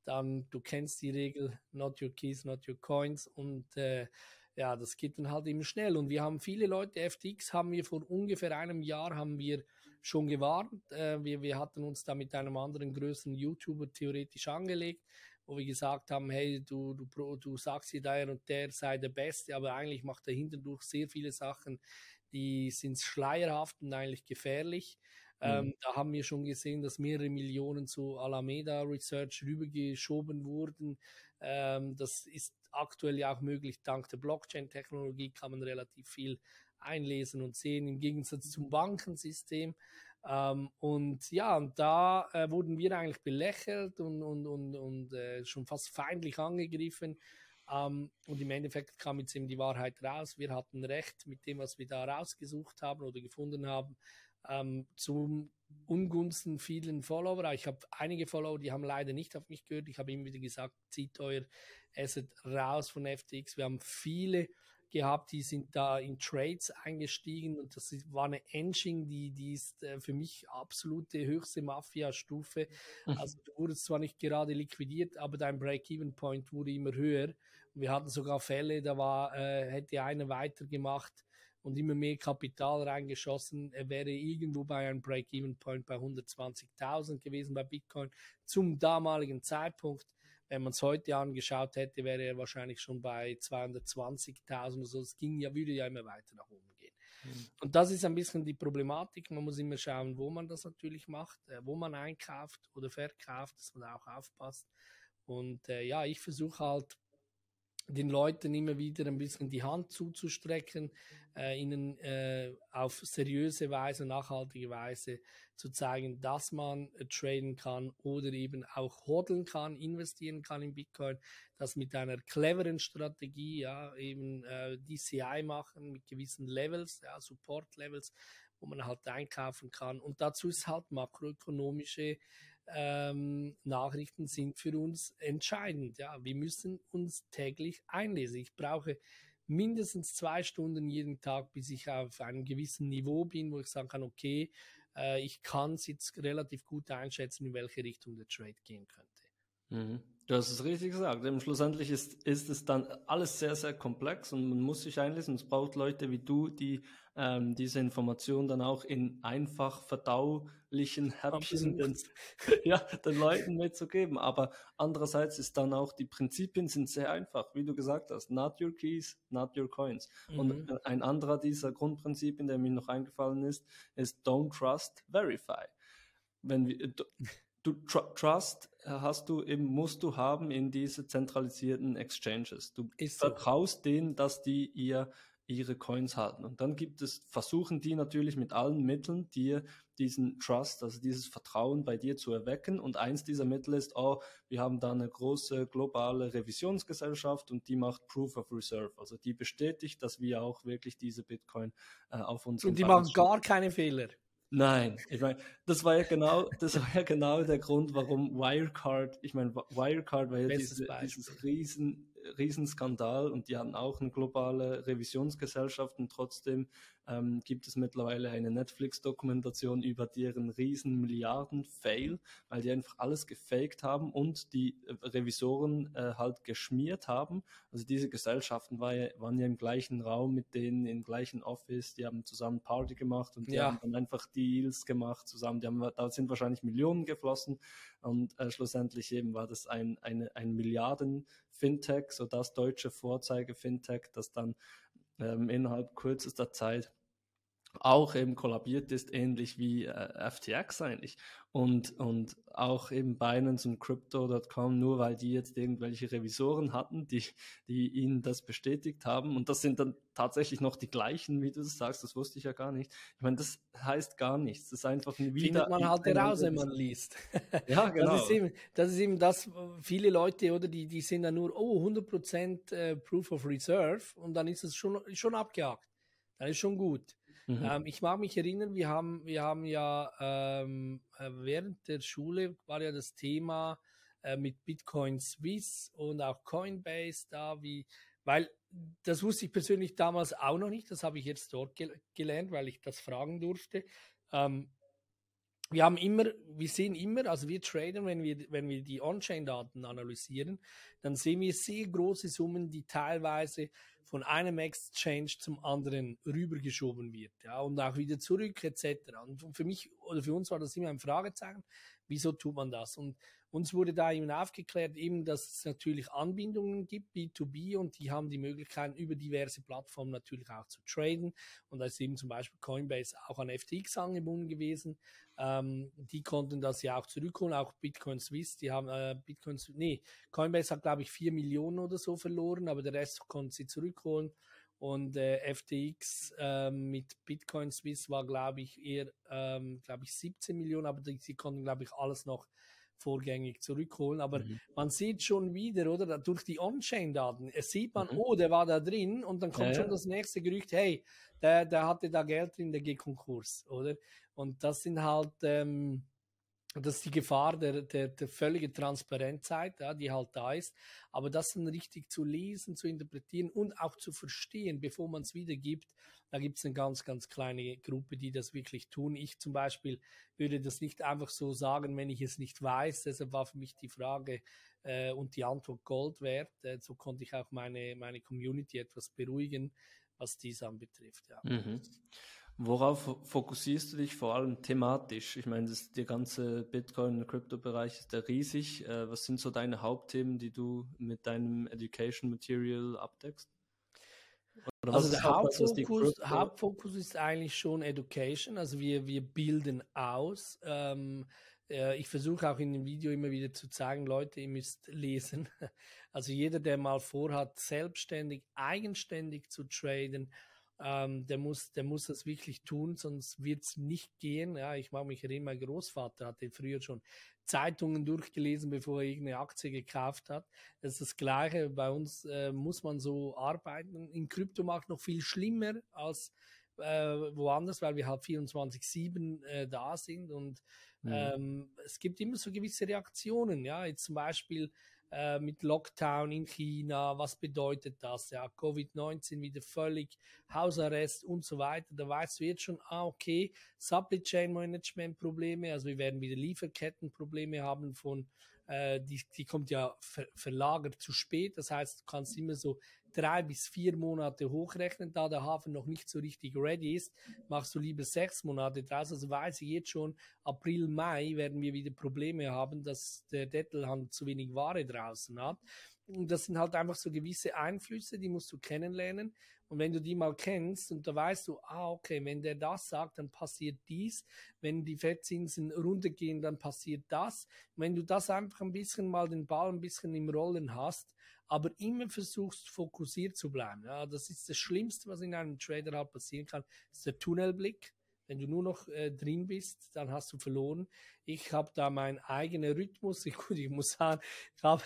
dann du kennst die Regel, not your keys, not your coins und äh, ja, das geht dann halt eben schnell. Und wir haben viele Leute, FTX haben wir vor ungefähr einem Jahr haben wir schon gewarnt. Äh, wir, wir hatten uns da mit einem anderen größeren YouTuber theoretisch angelegt, wo wir gesagt haben, hey, du, du, du sagst hier der und der sei der Beste, aber eigentlich macht er hinterdurch sehr viele Sachen, die sind schleierhaft und eigentlich gefährlich. Mhm. Ähm, da haben wir schon gesehen, dass mehrere Millionen zu Alameda Research rübergeschoben wurden. Ähm, das ist aktuell ja auch möglich. Dank der Blockchain-Technologie kann man relativ viel einlesen und sehen, im Gegensatz zum Bankensystem. Ähm, und ja, und da äh, wurden wir eigentlich belächelt und, und, und, und äh, schon fast feindlich angegriffen. Ähm, und im Endeffekt kam jetzt eben die Wahrheit raus. Wir hatten recht mit dem, was wir da rausgesucht haben oder gefunden haben. Ähm, zum Ungunsten vielen Follower. Ich habe einige Follower, die haben leider nicht auf mich gehört. Ich habe immer wieder gesagt, zieht euer Asset raus von FTX. Wir haben viele gehabt, die sind da in Trades eingestiegen und das war eine Engine, die, die ist äh, für mich absolute höchste Mafia-Stufe. Mhm. Also du wurdest zwar nicht gerade liquidiert, aber dein Break-Even-Point wurde immer höher. Und wir hatten sogar Fälle, da war, äh, hätte einer weitergemacht und immer mehr Kapital reingeschossen, er wäre irgendwo bei einem Break-Even-Point bei 120.000 gewesen bei Bitcoin zum damaligen Zeitpunkt. Wenn man es heute angeschaut hätte, wäre er wahrscheinlich schon bei 220.000 oder so. Es ging ja, würde ja immer weiter nach oben gehen. Mhm. Und das ist ein bisschen die Problematik. Man muss immer schauen, wo man das natürlich macht, äh, wo man einkauft oder verkauft, dass man da auch aufpasst. Und äh, ja, ich versuche halt den Leuten immer wieder ein bisschen die Hand zuzustrecken, äh, ihnen äh, auf seriöse Weise, nachhaltige Weise zu zeigen, dass man äh, traden kann oder eben auch hodeln kann, investieren kann in Bitcoin, das mit einer cleveren Strategie, ja, eben äh, DCI machen mit gewissen Levels, ja, Support Levels, wo man halt einkaufen kann. Und dazu ist halt makroökonomische ähm, Nachrichten sind für uns entscheidend. Ja, wir müssen uns täglich einlesen. Ich brauche mindestens zwei Stunden jeden Tag, bis ich auf einem gewissen Niveau bin, wo ich sagen kann, okay, äh, ich kann es jetzt relativ gut einschätzen, in welche Richtung der Trade gehen könnte. Mhm. Du hast es richtig gesagt. Eben schlussendlich ist, ist es dann alles sehr, sehr komplex und man muss sich einlesen. Es braucht Leute wie du, die ähm, diese Information dann auch in einfach verdaulichen Häppchen den, ja, den Leuten mitzugeben. Aber andererseits ist dann auch, die Prinzipien sind sehr einfach, wie du gesagt hast. Not your keys, not your coins. Mhm. Und ein anderer dieser Grundprinzipien, der mir noch eingefallen ist, ist don't trust, verify. Wenn wir, du Tr Trust hast du eben, musst du haben in diese zentralisierten Exchanges. Du Ist vertraust so. denen, dass die ihr ihre Coins halten. Und dann gibt es, versuchen die natürlich mit allen Mitteln, dir diesen Trust, also dieses Vertrauen bei dir zu erwecken. Und eins dieser Mittel ist, oh, wir haben da eine große globale Revisionsgesellschaft und die macht Proof of Reserve. Also die bestätigt, dass wir auch wirklich diese Bitcoin äh, auf uns Und die machen gar keine Fehler. Nein, ich meine, das war ja genau, das war ja genau der Grund, warum Wirecard, ich meine, Wirecard war ja diese, dieses riesen Riesenskandal und die hatten auch eine globale Revisionsgesellschaft und trotzdem ähm, gibt es mittlerweile eine Netflix-Dokumentation über deren riesen Milliarden-Fail, weil die einfach alles gefaked haben und die äh, Revisoren äh, halt geschmiert haben. Also diese Gesellschaften war ja, waren ja im gleichen Raum mit denen, im gleichen Office, die haben zusammen Party gemacht und die ja. haben dann einfach Deals gemacht zusammen. Die haben, da sind wahrscheinlich Millionen geflossen und äh, schlussendlich eben war das ein, eine, ein Milliarden Fintech, so das deutsche Vorzeige-Fintech, das dann ähm, innerhalb kürzester Zeit auch eben kollabiert ist, ähnlich wie äh, FTX eigentlich. Und, und auch eben Binance und Crypto.com, nur weil die jetzt irgendwelche Revisoren hatten, die, die ihnen das bestätigt haben. Und das sind dann tatsächlich noch die gleichen, wie du das sagst, das wusste ich ja gar nicht. Ich meine, das heißt gar nichts. Das ist einfach ein wieder. Findet man halt heraus, wenn man liest. Ja, genau. Das ist eben das, ist eben das viele Leute, oder, die, die sind dann nur, oh, 100% äh, Proof of Reserve und dann ist es schon, schon abgehakt. Dann ist schon gut. Mhm. Ähm, ich mag mich erinnern, wir haben, wir haben ja ähm, äh, während der Schule war ja das Thema äh, mit Bitcoin Swiss und auch Coinbase da, wie, weil das wusste ich persönlich damals auch noch nicht, das habe ich jetzt dort gel gelernt, weil ich das fragen durfte. Ähm, wir haben immer, wir sehen immer, also wir traden, wenn wir, wenn wir die On-Chain-Daten analysieren, dann sehen wir sehr große Summen, die teilweise von einem Exchange zum anderen rübergeschoben wird, ja, und auch wieder zurück, etc. Und für mich oder für uns war das immer ein Fragezeichen, wieso tut man das? Und uns wurde da eben aufgeklärt, eben, dass es natürlich Anbindungen gibt, B2B, und die haben die Möglichkeit, über diverse Plattformen natürlich auch zu traden. Und da ist eben zum Beispiel Coinbase auch an FTX angebunden gewesen. Ähm, die konnten das ja auch zurückholen, auch Bitcoin Swiss, die haben äh, Bitcoin, nee, Coinbase hat glaube ich vier Millionen oder so verloren, aber der Rest konnten sie zurückholen. Und äh, FTX ähm, mit Bitcoin Swiss war, glaube ich, eher, ähm, glaube ich, 17 Millionen, aber die, sie konnten, glaube ich, alles noch vorgängig zurückholen. Aber mhm. man sieht schon wieder, oder durch die On-Chain-Daten, es sieht man, mhm. oh, der war da drin und dann kommt ja, schon das nächste Gerücht, hey, der, der hatte da Geld drin, der geht Konkurs, oder? Und das sind halt, ähm, das ist die Gefahr der, der, der völligen Transparenzzeit, ja, die halt da ist. Aber das dann richtig zu lesen, zu interpretieren und auch zu verstehen, bevor man es wiedergibt, da gibt es eine ganz, ganz kleine Gruppe, die das wirklich tun. Ich zum Beispiel würde das nicht einfach so sagen, wenn ich es nicht weiß. Deshalb war für mich die Frage äh, und die Antwort Gold wert. Äh, so konnte ich auch meine, meine Community etwas beruhigen, was dies anbetrifft. Ja. Mhm. Worauf fokussierst du dich vor allem thematisch? Ich meine, das, der ganze Bitcoin- und Crypto-Bereich ist ja riesig. Äh, was sind so deine Hauptthemen, die du mit deinem Education Material abdeckst? Oder also der Hauptfokus, Hauptfokus ist eigentlich schon Education. Also wir, wir bilden aus. Ähm, äh, ich versuche auch in dem Video immer wieder zu zeigen, Leute, ihr müsst lesen. Also jeder, der mal vorhat, selbstständig, eigenständig zu traden, ähm, der, muss, der muss das wirklich tun, sonst wird es nicht gehen. Ja, ich mag mich erinnern, mein Großvater hatte früher schon Zeitungen durchgelesen, bevor er irgendeine Aktie gekauft hat. Das ist das Gleiche. Bei uns äh, muss man so arbeiten. Im Kryptomarkt noch viel schlimmer als äh, woanders, weil wir halt 24-7 äh, da sind und mhm. ähm, es gibt immer so gewisse Reaktionen. Ja, jetzt zum Beispiel äh, mit Lockdown in China, was bedeutet das? Ja, Covid-19 wieder völlig, Hausarrest und so weiter. Da weißt du jetzt schon, ah, okay, Supply Chain Management Probleme, also wir werden wieder Lieferkettenprobleme haben von äh, die, die kommt ja ver verlagert zu spät. Das heißt, du kannst immer so drei bis vier Monate hochrechnen, da der Hafen noch nicht so richtig ready ist, machst du lieber sechs Monate draus. Also weiß ich jetzt schon, April, Mai werden wir wieder Probleme haben, dass der Dettelhandel zu wenig Ware draußen hat. Und das sind halt einfach so gewisse Einflüsse, die musst du kennenlernen. Und wenn du die mal kennst und da weißt du, ah, okay, wenn der das sagt, dann passiert dies. Wenn die Fettzinsen runtergehen, dann passiert das. Und wenn du das einfach ein bisschen mal den Ball ein bisschen im Rollen hast, aber immer versuchst, fokussiert zu bleiben. Ja, das ist das Schlimmste, was in einem Trader halt passieren kann, ist der Tunnelblick. Wenn du nur noch äh, drin bist, dann hast du verloren. Ich habe da meinen eigenen Rhythmus. Ich, gut, ich muss sagen, ich habe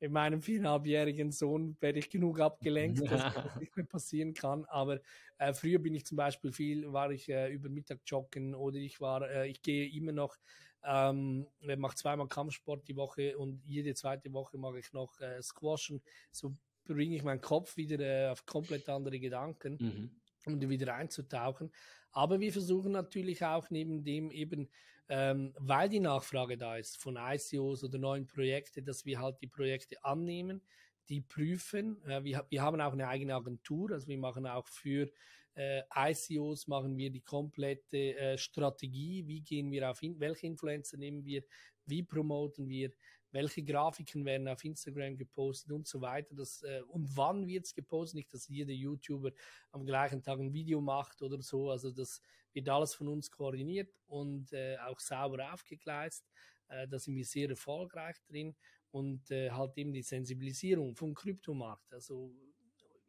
mit meinem viereinhalbjährigen Sohn werde ich genug abgelenkt, dass das nicht mehr passieren kann. Aber äh, früher bin ich zum Beispiel viel, war ich äh, über Mittag joggen oder ich war, äh, ich gehe immer noch ähm, mache zweimal Kampfsport die Woche und jede zweite Woche mache ich noch äh, Squashen. So bringe ich meinen Kopf wieder äh, auf komplett andere Gedanken, mhm. um wieder einzutauchen. Aber wir versuchen natürlich auch neben dem eben, ähm, weil die Nachfrage da ist von ICOs oder neuen Projekten, dass wir halt die Projekte annehmen, die prüfen. Äh, wir, wir haben auch eine eigene Agentur, also wir machen auch für äh, ICOs machen wir die komplette äh, Strategie, wie gehen wir auf, in, welche Influencer nehmen wir, wie promoten wir, welche Grafiken werden auf Instagram gepostet und so weiter. Das, äh, und wann wird es gepostet? Nicht, dass jeder YouTuber am gleichen Tag ein Video macht oder so. Also das wird alles von uns koordiniert und äh, auch sauber aufgegleist. Äh, da sind wir sehr erfolgreich drin und äh, halt eben die Sensibilisierung vom Kryptomarkt. Also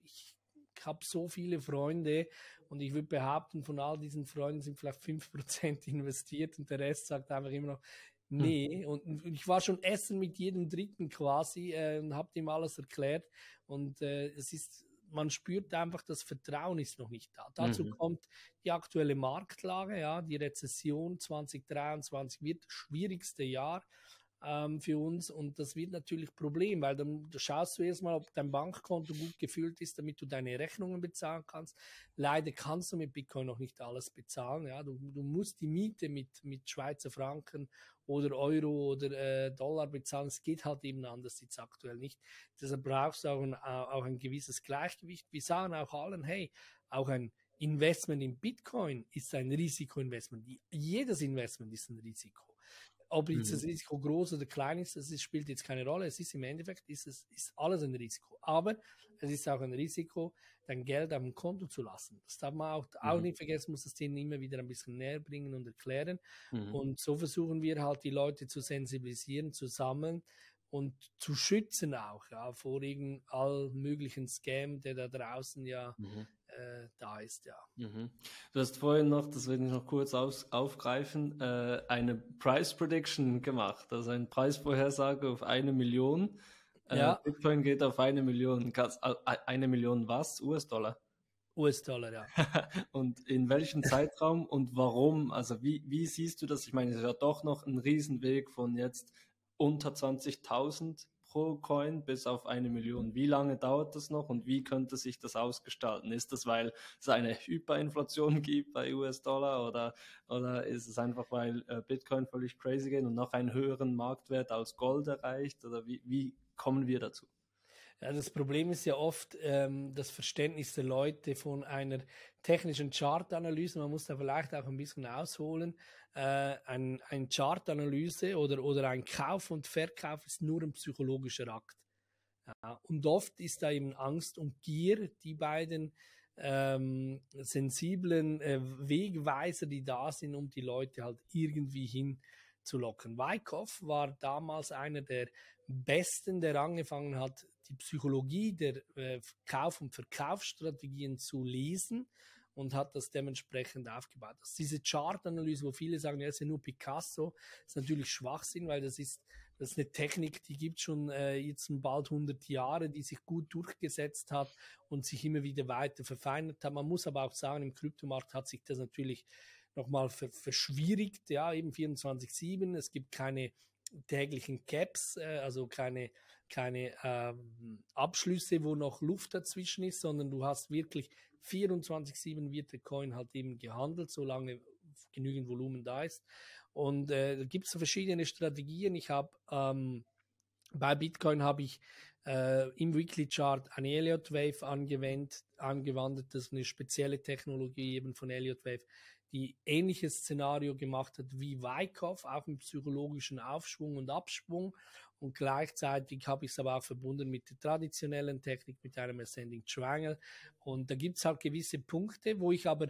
ich habe so viele Freunde und ich würde behaupten, von all diesen Freunden sind vielleicht 5% investiert und der Rest sagt einfach immer noch, hm. Nee, und, ich war schon essen mit jedem Dritten quasi äh, und habe ihm alles erklärt. Und äh, es ist man spürt einfach, das Vertrauen ist noch nicht da. Dazu mhm. kommt die aktuelle Marktlage, ja, die Rezession 2023 wird das schwierigste Jahr ähm, für uns und das wird natürlich Problem, weil dann schaust du erstmal, ob dein Bankkonto gut gefüllt ist, damit du deine Rechnungen bezahlen kannst. Leider kannst du mit Bitcoin noch nicht alles bezahlen. Ja, du, du musst die Miete mit mit Schweizer Franken oder Euro oder äh, Dollar bezahlen. Es geht halt eben anders jetzt aktuell nicht. Deshalb brauchst du auch ein, auch ein gewisses Gleichgewicht. Wir sagen auch allen, hey, auch ein Investment in Bitcoin ist ein Risikoinvestment. Jedes Investment ist ein Risiko. Ob jetzt mhm. das Risiko groß oder klein ist, das spielt jetzt keine Rolle. Es ist im Endeffekt, ist es, ist alles ein Risiko. Aber es ist auch ein Risiko, dein Geld auf dem Konto zu lassen. Das darf man auch, mhm. auch nicht vergessen, muss das denen immer wieder ein bisschen näher bringen und erklären. Mhm. Und so versuchen wir halt die Leute zu sensibilisieren, zu sammeln und zu schützen auch, ja, vor irgendeinem all möglichen Scam, der da draußen ja mhm äh, da ist, ja. Mhm. Du hast vorhin noch, das will ich noch kurz aus, aufgreifen, äh, eine Price Prediction gemacht, also eine Preisvorhersage auf eine Million. Äh, ja. Bitcoin geht auf eine Million. Äh, eine Million was? US-Dollar? US-Dollar, ja. und in welchem Zeitraum und warum? Also wie, wie siehst du das? Ich meine, es ist ja doch noch ein Riesenweg von jetzt unter 20.000 pro Coin bis auf eine Million. Wie lange dauert das noch und wie könnte sich das ausgestalten? Ist das, weil es eine Hyperinflation gibt bei US-Dollar oder, oder ist es einfach, weil äh, Bitcoin völlig crazy geht und noch einen höheren Marktwert als Gold erreicht? Oder wie, wie kommen wir dazu? Ja, das Problem ist ja oft ähm, das Verständnis der Leute von einer technischen Chartanalyse. Man muss da vielleicht auch ein bisschen ausholen. Äh, ein, ein Chartanalyse oder, oder ein Kauf und Verkauf ist nur ein psychologischer Akt. Ja, und oft ist da eben Angst und Gier, die beiden ähm, sensiblen äh, Wegweiser, die da sind, um die Leute halt irgendwie hinzulocken. Wyckoff war damals einer der besten, der angefangen hat, die Psychologie der äh, Kauf- und Verkaufsstrategien zu lesen und hat das dementsprechend aufgebaut. Ist diese Chartanalyse, wo viele sagen, ja, ist ja nur Picasso, ist natürlich Schwachsinn, weil das ist, das ist eine Technik, die gibt schon äh, jetzt bald 100 Jahre, die sich gut durchgesetzt hat und sich immer wieder weiter verfeinert hat. Man muss aber auch sagen, im Kryptomarkt hat sich das natürlich nochmal verschwierigt, ja, eben 24-7. Es gibt keine täglichen Caps, äh, also keine, keine ähm, Abschlüsse, wo noch Luft dazwischen ist, sondern du hast wirklich 24-7 wird der Coin halt eben gehandelt, solange genügend Volumen da ist. Und äh, da gibt es verschiedene Strategien. Ich habe ähm, bei Bitcoin habe ich äh, im Weekly Chart eine Elliott Wave angewendet, angewandt. Das ist eine spezielle Technologie eben von Elliott Wave, die ähnliches Szenario gemacht hat wie Wyckoff, auch mit psychologischen Aufschwung und Abschwung. Und gleichzeitig habe ich es aber auch verbunden mit der traditionellen Technik, mit einem Ascending Triangle. Und da gibt es halt gewisse Punkte, wo ich aber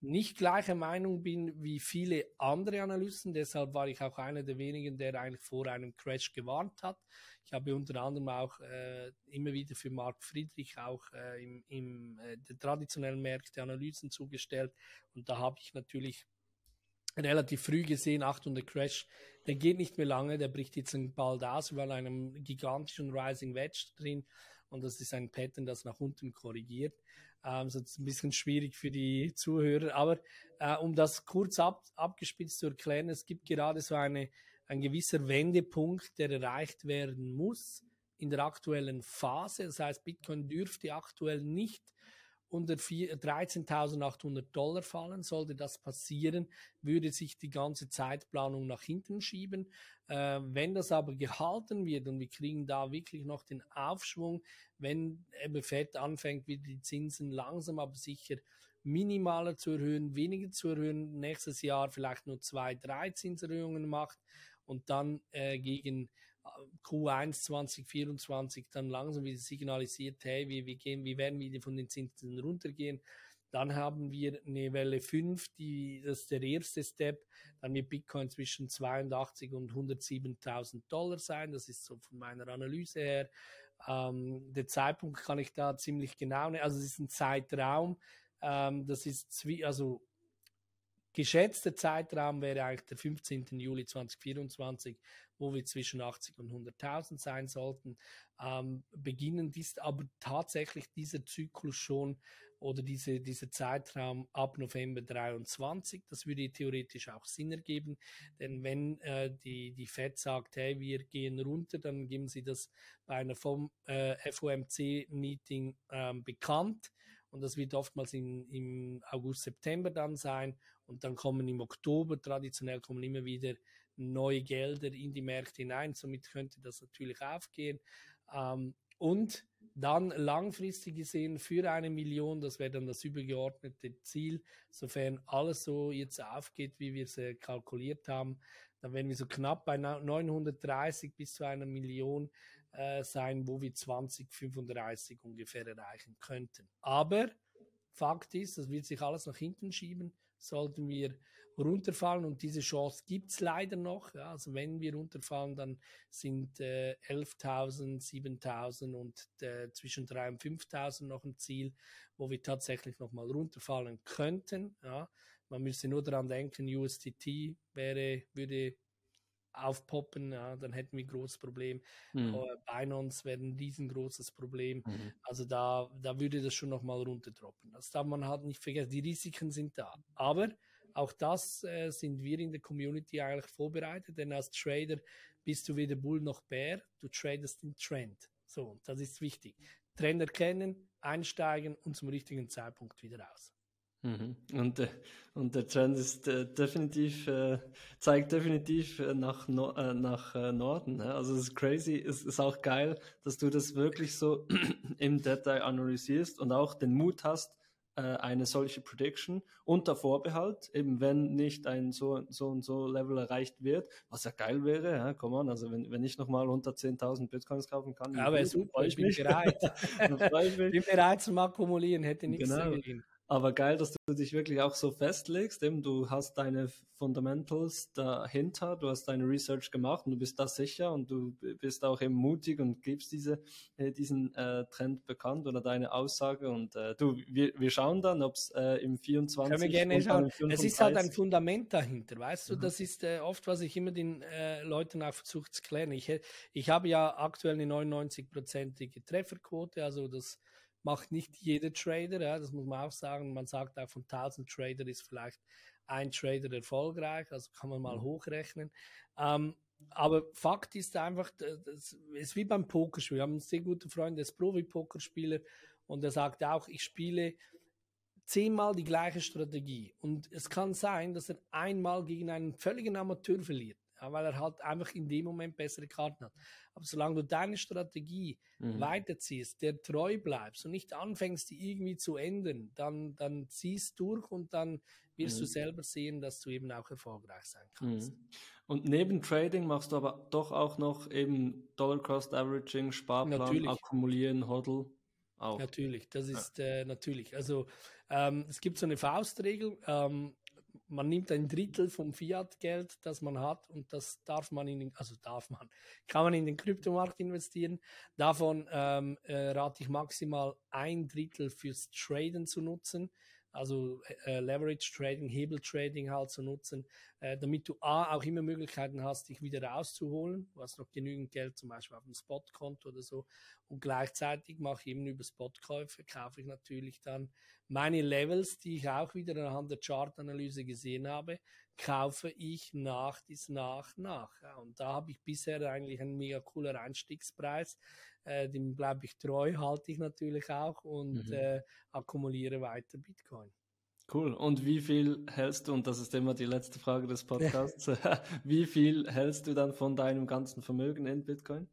nicht gleicher Meinung bin wie viele andere Analysten. Deshalb war ich auch einer der wenigen, der eigentlich vor einem Crash gewarnt hat. Ich habe unter anderem auch äh, immer wieder für Mark Friedrich auch äh, im, im äh, der traditionellen Märkte Analysen zugestellt. Und da habe ich natürlich relativ früh gesehen, Achtung, der Crash, der geht nicht mehr lange, der bricht jetzt bald aus, weil einem gigantischen Rising Wedge drin und das ist ein Pattern, das nach unten korrigiert. Ähm, so ein bisschen schwierig für die Zuhörer, aber äh, um das kurz ab, abgespitzt zu erklären, es gibt gerade so eine, ein gewisser Wendepunkt, der erreicht werden muss in der aktuellen Phase. Das heißt, Bitcoin dürfte aktuell nicht unter 13.800 Dollar fallen. Sollte das passieren, würde sich die ganze Zeitplanung nach hinten schieben. Äh, wenn das aber gehalten wird und wir kriegen da wirklich noch den Aufschwung, wenn eben Fed anfängt, wieder die Zinsen langsam aber sicher minimaler zu erhöhen, weniger zu erhöhen, nächstes Jahr vielleicht nur zwei, drei Zinserhöhungen macht und dann äh, gegen Q1 2024 dann langsam wieder signalisiert, hey, wir, wir, gehen, wir werden wieder von den Zinsen runtergehen. Dann haben wir eine Welle 5, die, das ist der erste Step. Dann wird Bitcoin zwischen 82 und 107.000 Dollar sein. Das ist so von meiner Analyse her. Ähm, der Zeitpunkt kann ich da ziemlich genau nehmen. Also es ist ein Zeitraum. Ähm, das ist, also geschätzter Zeitraum wäre eigentlich der 15. Juli 2024, wo wir zwischen 80 und 100.000 sein sollten. Ähm, beginnend ist aber tatsächlich dieser Zyklus schon oder diese, dieser Zeitraum ab November 23. Das würde theoretisch auch Sinn ergeben, denn wenn äh, die, die FED sagt, hey, wir gehen runter, dann geben sie das bei einer vom äh, FOMC-Meeting ähm, bekannt und das wird oftmals in, im August, September dann sein und dann kommen im Oktober, traditionell kommen immer wieder neue Gelder in die Märkte hinein, somit könnte das natürlich aufgehen. Ähm, und dann langfristig gesehen für eine Million, das wäre dann das übergeordnete Ziel, sofern alles so jetzt aufgeht, wie wir es äh, kalkuliert haben, dann werden wir so knapp bei 930 bis zu einer Million äh, sein, wo wir 2035 ungefähr erreichen könnten. Aber Fakt ist, das wird sich alles nach hinten schieben, sollten wir runterfallen und diese Chance gibt es leider noch. Ja, also wenn wir runterfallen, dann sind äh, 11.000, 7.000 und äh, zwischen 3.000 und 5.000 noch ein Ziel, wo wir tatsächlich nochmal runterfallen könnten. Ja. Man müsste nur daran denken, USDT wäre, würde aufpoppen, ja, dann hätten wir ein großes Problem. Mhm. Binance wäre ein riesengroßes Problem. Mhm. Also da, da würde das schon nochmal runterdroppen. Das darf man halt nicht vergessen. Die Risiken sind da. Aber auch das äh, sind wir in der Community eigentlich vorbereitet, denn als Trader bist du weder Bull noch Bär, du tradest den Trend. So, das ist wichtig. Trend erkennen, einsteigen und zum richtigen Zeitpunkt wieder raus. Mhm. Und, äh, und der Trend ist äh, definitiv, äh, zeigt definitiv nach, no nach Norden. Ne? Also es ist crazy, es ist auch geil, dass du das wirklich so im Detail analysierst und auch den Mut hast, eine solche Prediction unter Vorbehalt, eben wenn nicht ein so, so und so Level erreicht wird, was ja geil wäre, ja, komm on, also wenn, wenn ich nochmal unter 10.000 Bitcoins kaufen kann. Ja, aber super, ich bin bereit. ich bin bereit zum Akkumulieren, hätte nichts genau. dagegen. Aber geil, dass du dich wirklich auch so festlegst. Eben, du hast deine Fundamentals dahinter, du hast deine Research gemacht und du bist da sicher und du bist auch eben mutig und gibst diese, äh, diesen äh, Trend bekannt oder deine Aussage. Und äh, du, wir, wir schauen dann, ob es äh, im 24. Können wir gerne schauen. Es ist halt ein Fundament dahinter, weißt du? Mhm. Das ist äh, oft, was ich immer den äh, Leuten auch versuche zu klären. Ich, ich habe ja aktuell eine 99-prozentige Trefferquote, also das macht nicht jeder Trader, ja, das muss man auch sagen. Man sagt auch von 1000 Trader ist vielleicht ein Trader erfolgreich, also kann man mal mhm. hochrechnen. Ähm, aber Fakt ist einfach, es ist wie beim Pokerspiel. Wir haben einen sehr guten Freund, der ist Profi-Pokerspieler und er sagt auch, ich spiele zehnmal die gleiche Strategie. Und es kann sein, dass er einmal gegen einen völligen Amateur verliert, ja, weil er halt einfach in dem Moment bessere Karten hat. Aber solange du deine Strategie mhm. weiterziehst, der treu bleibst und nicht anfängst, die irgendwie zu ändern, dann, dann ziehst durch und dann wirst mhm. du selber sehen, dass du eben auch erfolgreich sein kannst. Mhm. Und neben Trading machst du aber doch auch noch eben Dollar Cost Averaging, Sparplan, natürlich. Akkumulieren, Hodl. Auch. Natürlich, das ist ja. äh, natürlich. Also ähm, es gibt so eine Faustregel. Ähm, man nimmt ein Drittel vom Fiat-Geld, das man hat, und das darf man in den, also darf man, kann man in den Kryptomarkt investieren. Davon ähm, äh, rate ich maximal ein Drittel fürs Traden zu nutzen also äh, Leverage Trading, Hebel Trading halt zu nutzen, äh, damit du A, auch immer Möglichkeiten hast, dich wieder rauszuholen. Du hast noch genügend Geld zum Beispiel auf dem Spotkonto oder so. Und gleichzeitig mache ich eben über Spotkäufe, kaufe ich natürlich dann meine Levels, die ich auch wieder anhand der Chartanalyse gesehen habe, kaufe ich nach dies nach nach. Ja, und da habe ich bisher eigentlich einen mega cooler Einstiegspreis äh, dem bleibe ich treu, halte ich natürlich auch und mhm. äh, akkumuliere weiter Bitcoin. Cool. Und wie viel hältst du, und das ist immer die letzte Frage des Podcasts, wie viel hältst du dann von deinem ganzen Vermögen in Bitcoin?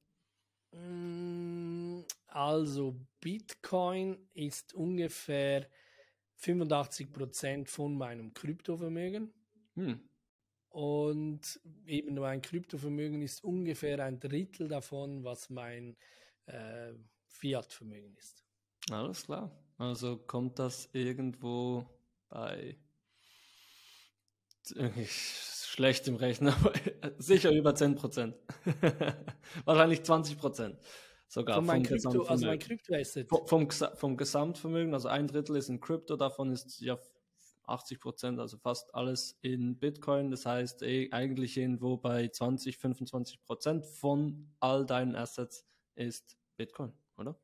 Mm, also Bitcoin ist ungefähr 85 Prozent von meinem Kryptovermögen. Hm. Und eben mein Kryptovermögen ist ungefähr ein Drittel davon, was mein äh, Fiat-Vermögen ist. Alles klar. Also kommt das irgendwo bei schlecht im Rechnen, aber sicher über 10 Prozent. Wahrscheinlich 20 Prozent. Sogar von mein Krypto, also. Vom, vom, vom Gesamtvermögen, also ein Drittel ist in Krypto, davon ist ja 80 Prozent, also fast alles in Bitcoin. Das heißt, eh, eigentlich irgendwo bei 20, 25 Prozent von all deinen Assets ist Bitcoin, oder?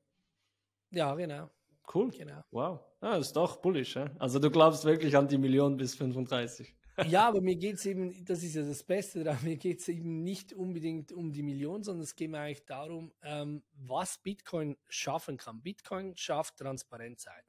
Ja, genau. Cool. Genau. Wow. Ja, das ist doch bullish. Ja? Also du glaubst wirklich an die Million bis 35. ja, aber mir geht es eben, das ist ja das Beste daran, mir geht es eben nicht unbedingt um die Million, sondern es geht mir eigentlich darum, ähm, was Bitcoin schaffen kann. Bitcoin schafft Transparenz ein.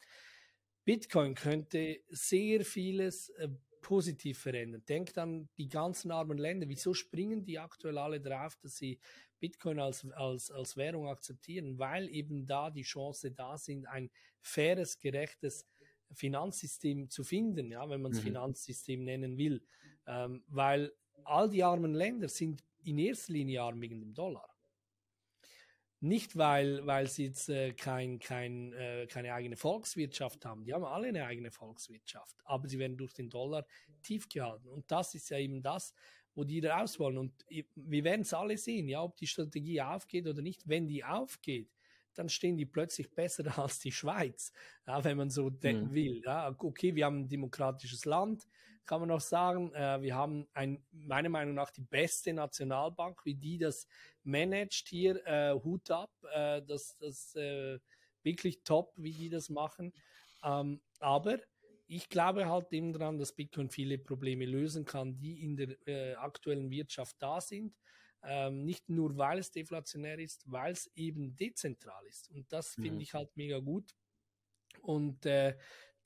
Bitcoin könnte sehr vieles äh, positiv verändern. Denkt an die ganzen armen Länder. Wieso springen die aktuell alle drauf, dass sie Bitcoin als, als, als Währung akzeptieren? Weil eben da die Chance da sind, ein faires, gerechtes Finanzsystem zu finden, ja, wenn man es mhm. Finanzsystem nennen will. Ähm, weil all die armen Länder sind in erster Linie arm wegen dem Dollar. Nicht, weil, weil sie jetzt äh, kein, kein, äh, keine eigene Volkswirtschaft haben. Die haben alle eine eigene Volkswirtschaft. Aber sie werden durch den Dollar tief gehalten. Und das ist ja eben das, wo die raus wollen. Und wir werden es alle sehen, ja, ob die Strategie aufgeht oder nicht. Wenn die aufgeht, dann stehen die plötzlich besser als die Schweiz, ja, wenn man so denken mhm. will. Ja, okay, wir haben ein demokratisches Land, kann man auch sagen. Äh, wir haben ein, meiner Meinung nach die beste Nationalbank, wie die das managt hier, äh, Hut ab, äh, das, das äh, wirklich top, wie die das machen. Ähm, aber ich glaube halt eben daran, dass Bitcoin viele Probleme lösen kann, die in der äh, aktuellen Wirtschaft da sind. Ähm, nicht nur, weil es deflationär ist, weil es eben dezentral ist. Und das mhm. finde ich halt mega gut. Und äh,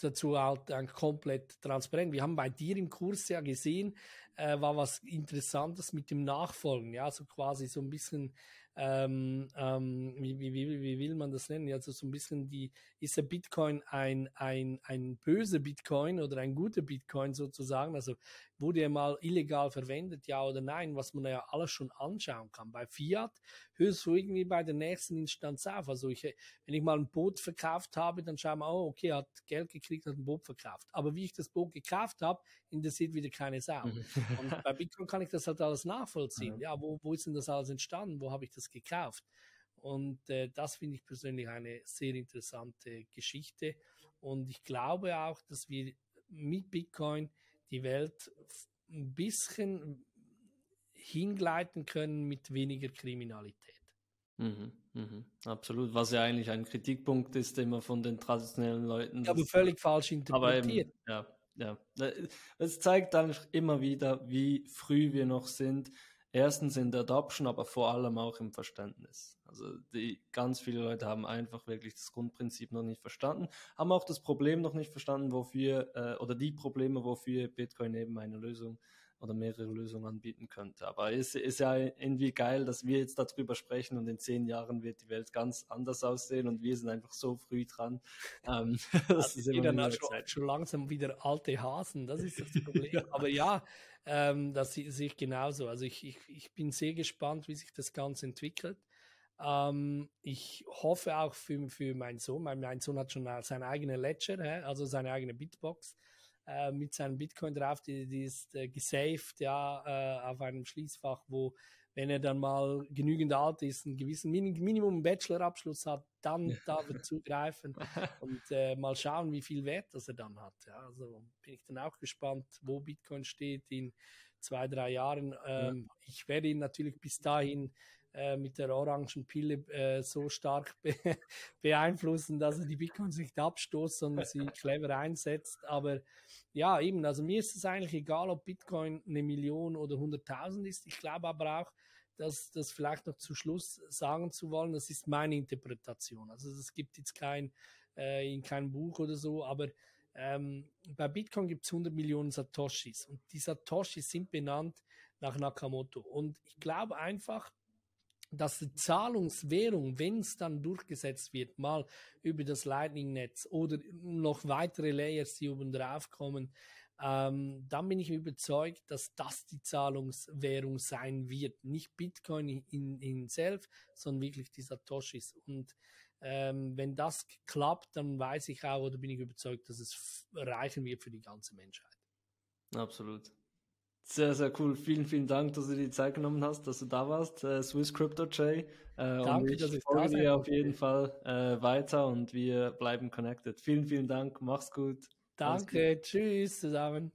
dazu halt ein komplett transparent. Wir haben bei dir im Kurs ja gesehen, äh, war was Interessantes mit dem Nachfolgen, ja, so quasi so ein bisschen ähm, ähm, wie, wie, wie, will man das nennen? Also so ein bisschen die, ist der Bitcoin ein, ein, ein böser Bitcoin oder ein guter Bitcoin sozusagen? Also wurde er mal illegal verwendet, ja oder nein, was man ja alles schon anschauen kann. Bei Fiat hörst du irgendwie bei der nächsten Instanz auf. Also ich, wenn ich mal ein Boot verkauft habe, dann schauen wir, oh, okay, hat Geld gekriegt, hat ein Boot verkauft. Aber wie ich das Boot gekauft habe, interessiert wieder keine Sau. Mhm. Und bei Bitcoin kann ich das halt alles nachvollziehen. Mhm. Ja, wo, wo ist denn das alles entstanden? Wo habe ich das gekauft? Und äh, das finde ich persönlich eine sehr interessante Geschichte. Und ich glaube auch, dass wir mit Bitcoin die Welt ein bisschen hingleiten können mit weniger Kriminalität. Mhm, mhm, absolut, was ja eigentlich ein Kritikpunkt ist, immer von den traditionellen Leuten. Ja, aber völlig falsch interpretiert. Eben, ja, ja. Es zeigt dann immer wieder, wie früh wir noch sind. Erstens in der Adoption, aber vor allem auch im Verständnis. Also die ganz viele Leute haben einfach wirklich das Grundprinzip noch nicht verstanden, haben auch das Problem noch nicht verstanden, wofür äh, oder die Probleme, wofür Bitcoin eben eine Lösung oder mehrere Lösungen anbieten könnte. Aber es ist ja irgendwie geil, dass wir jetzt darüber sprechen und in zehn Jahren wird die Welt ganz anders aussehen und wir sind einfach so früh dran. Ähm, das ist immer schon, schon, langsam wieder alte Hasen, das ist das Problem. ja. Aber ja, ähm, das sehe ich genauso. Also ich, ich, ich bin sehr gespannt, wie sich das Ganze entwickelt. Ähm, ich hoffe auch für, für meinen Sohn. Mein, mein Sohn hat schon seine eigene Ledger, also seine eigene Bitbox äh, mit seinem Bitcoin drauf. Die, die ist äh, gesaved ja, äh, auf einem Schließfach, wo, wenn er dann mal genügend alt ist, einen gewissen Min Minimum Bachelorabschluss hat, dann darf er zugreifen und äh, mal schauen, wie viel Wert das er dann hat. Ja, also bin ich dann auch gespannt, wo Bitcoin steht in zwei, drei Jahren. Ähm, ja. Ich werde ihn natürlich bis dahin äh, mit der orangen Pille äh, so stark be beeinflussen, dass er die Bitcoins nicht abstoßt, sondern sie clever einsetzt. Aber ja, eben, also mir ist es eigentlich egal, ob Bitcoin eine Million oder 100.000 ist. Ich glaube aber auch, dass das vielleicht noch zu Schluss sagen zu wollen, das ist meine Interpretation. Also es gibt jetzt kein, äh, in keinem Buch oder so, aber ähm, bei Bitcoin gibt es 100 Millionen Satoshis und die Satoshis sind benannt nach Nakamoto. Und ich glaube einfach, dass die Zahlungswährung, wenn es dann durchgesetzt wird, mal über das Lightning-Netz oder noch weitere Layers, die oben drauf kommen, ähm, dann bin ich überzeugt, dass das die Zahlungswährung sein wird. Nicht Bitcoin in, in selbst, sondern wirklich die Satoshis. Und ähm, wenn das klappt, dann weiß ich auch oder bin ich überzeugt, dass es reichen wird für die ganze Menschheit. Absolut. Sehr, sehr cool. Vielen, vielen Dank, dass du dir die Zeit genommen hast, dass du da warst, äh, Swiss Crypto Jay. Äh, Danke, dass ich folge dir auf jeden Fall äh, weiter und wir bleiben connected. Vielen, vielen Dank. Mach's gut. Danke, tschüss zusammen.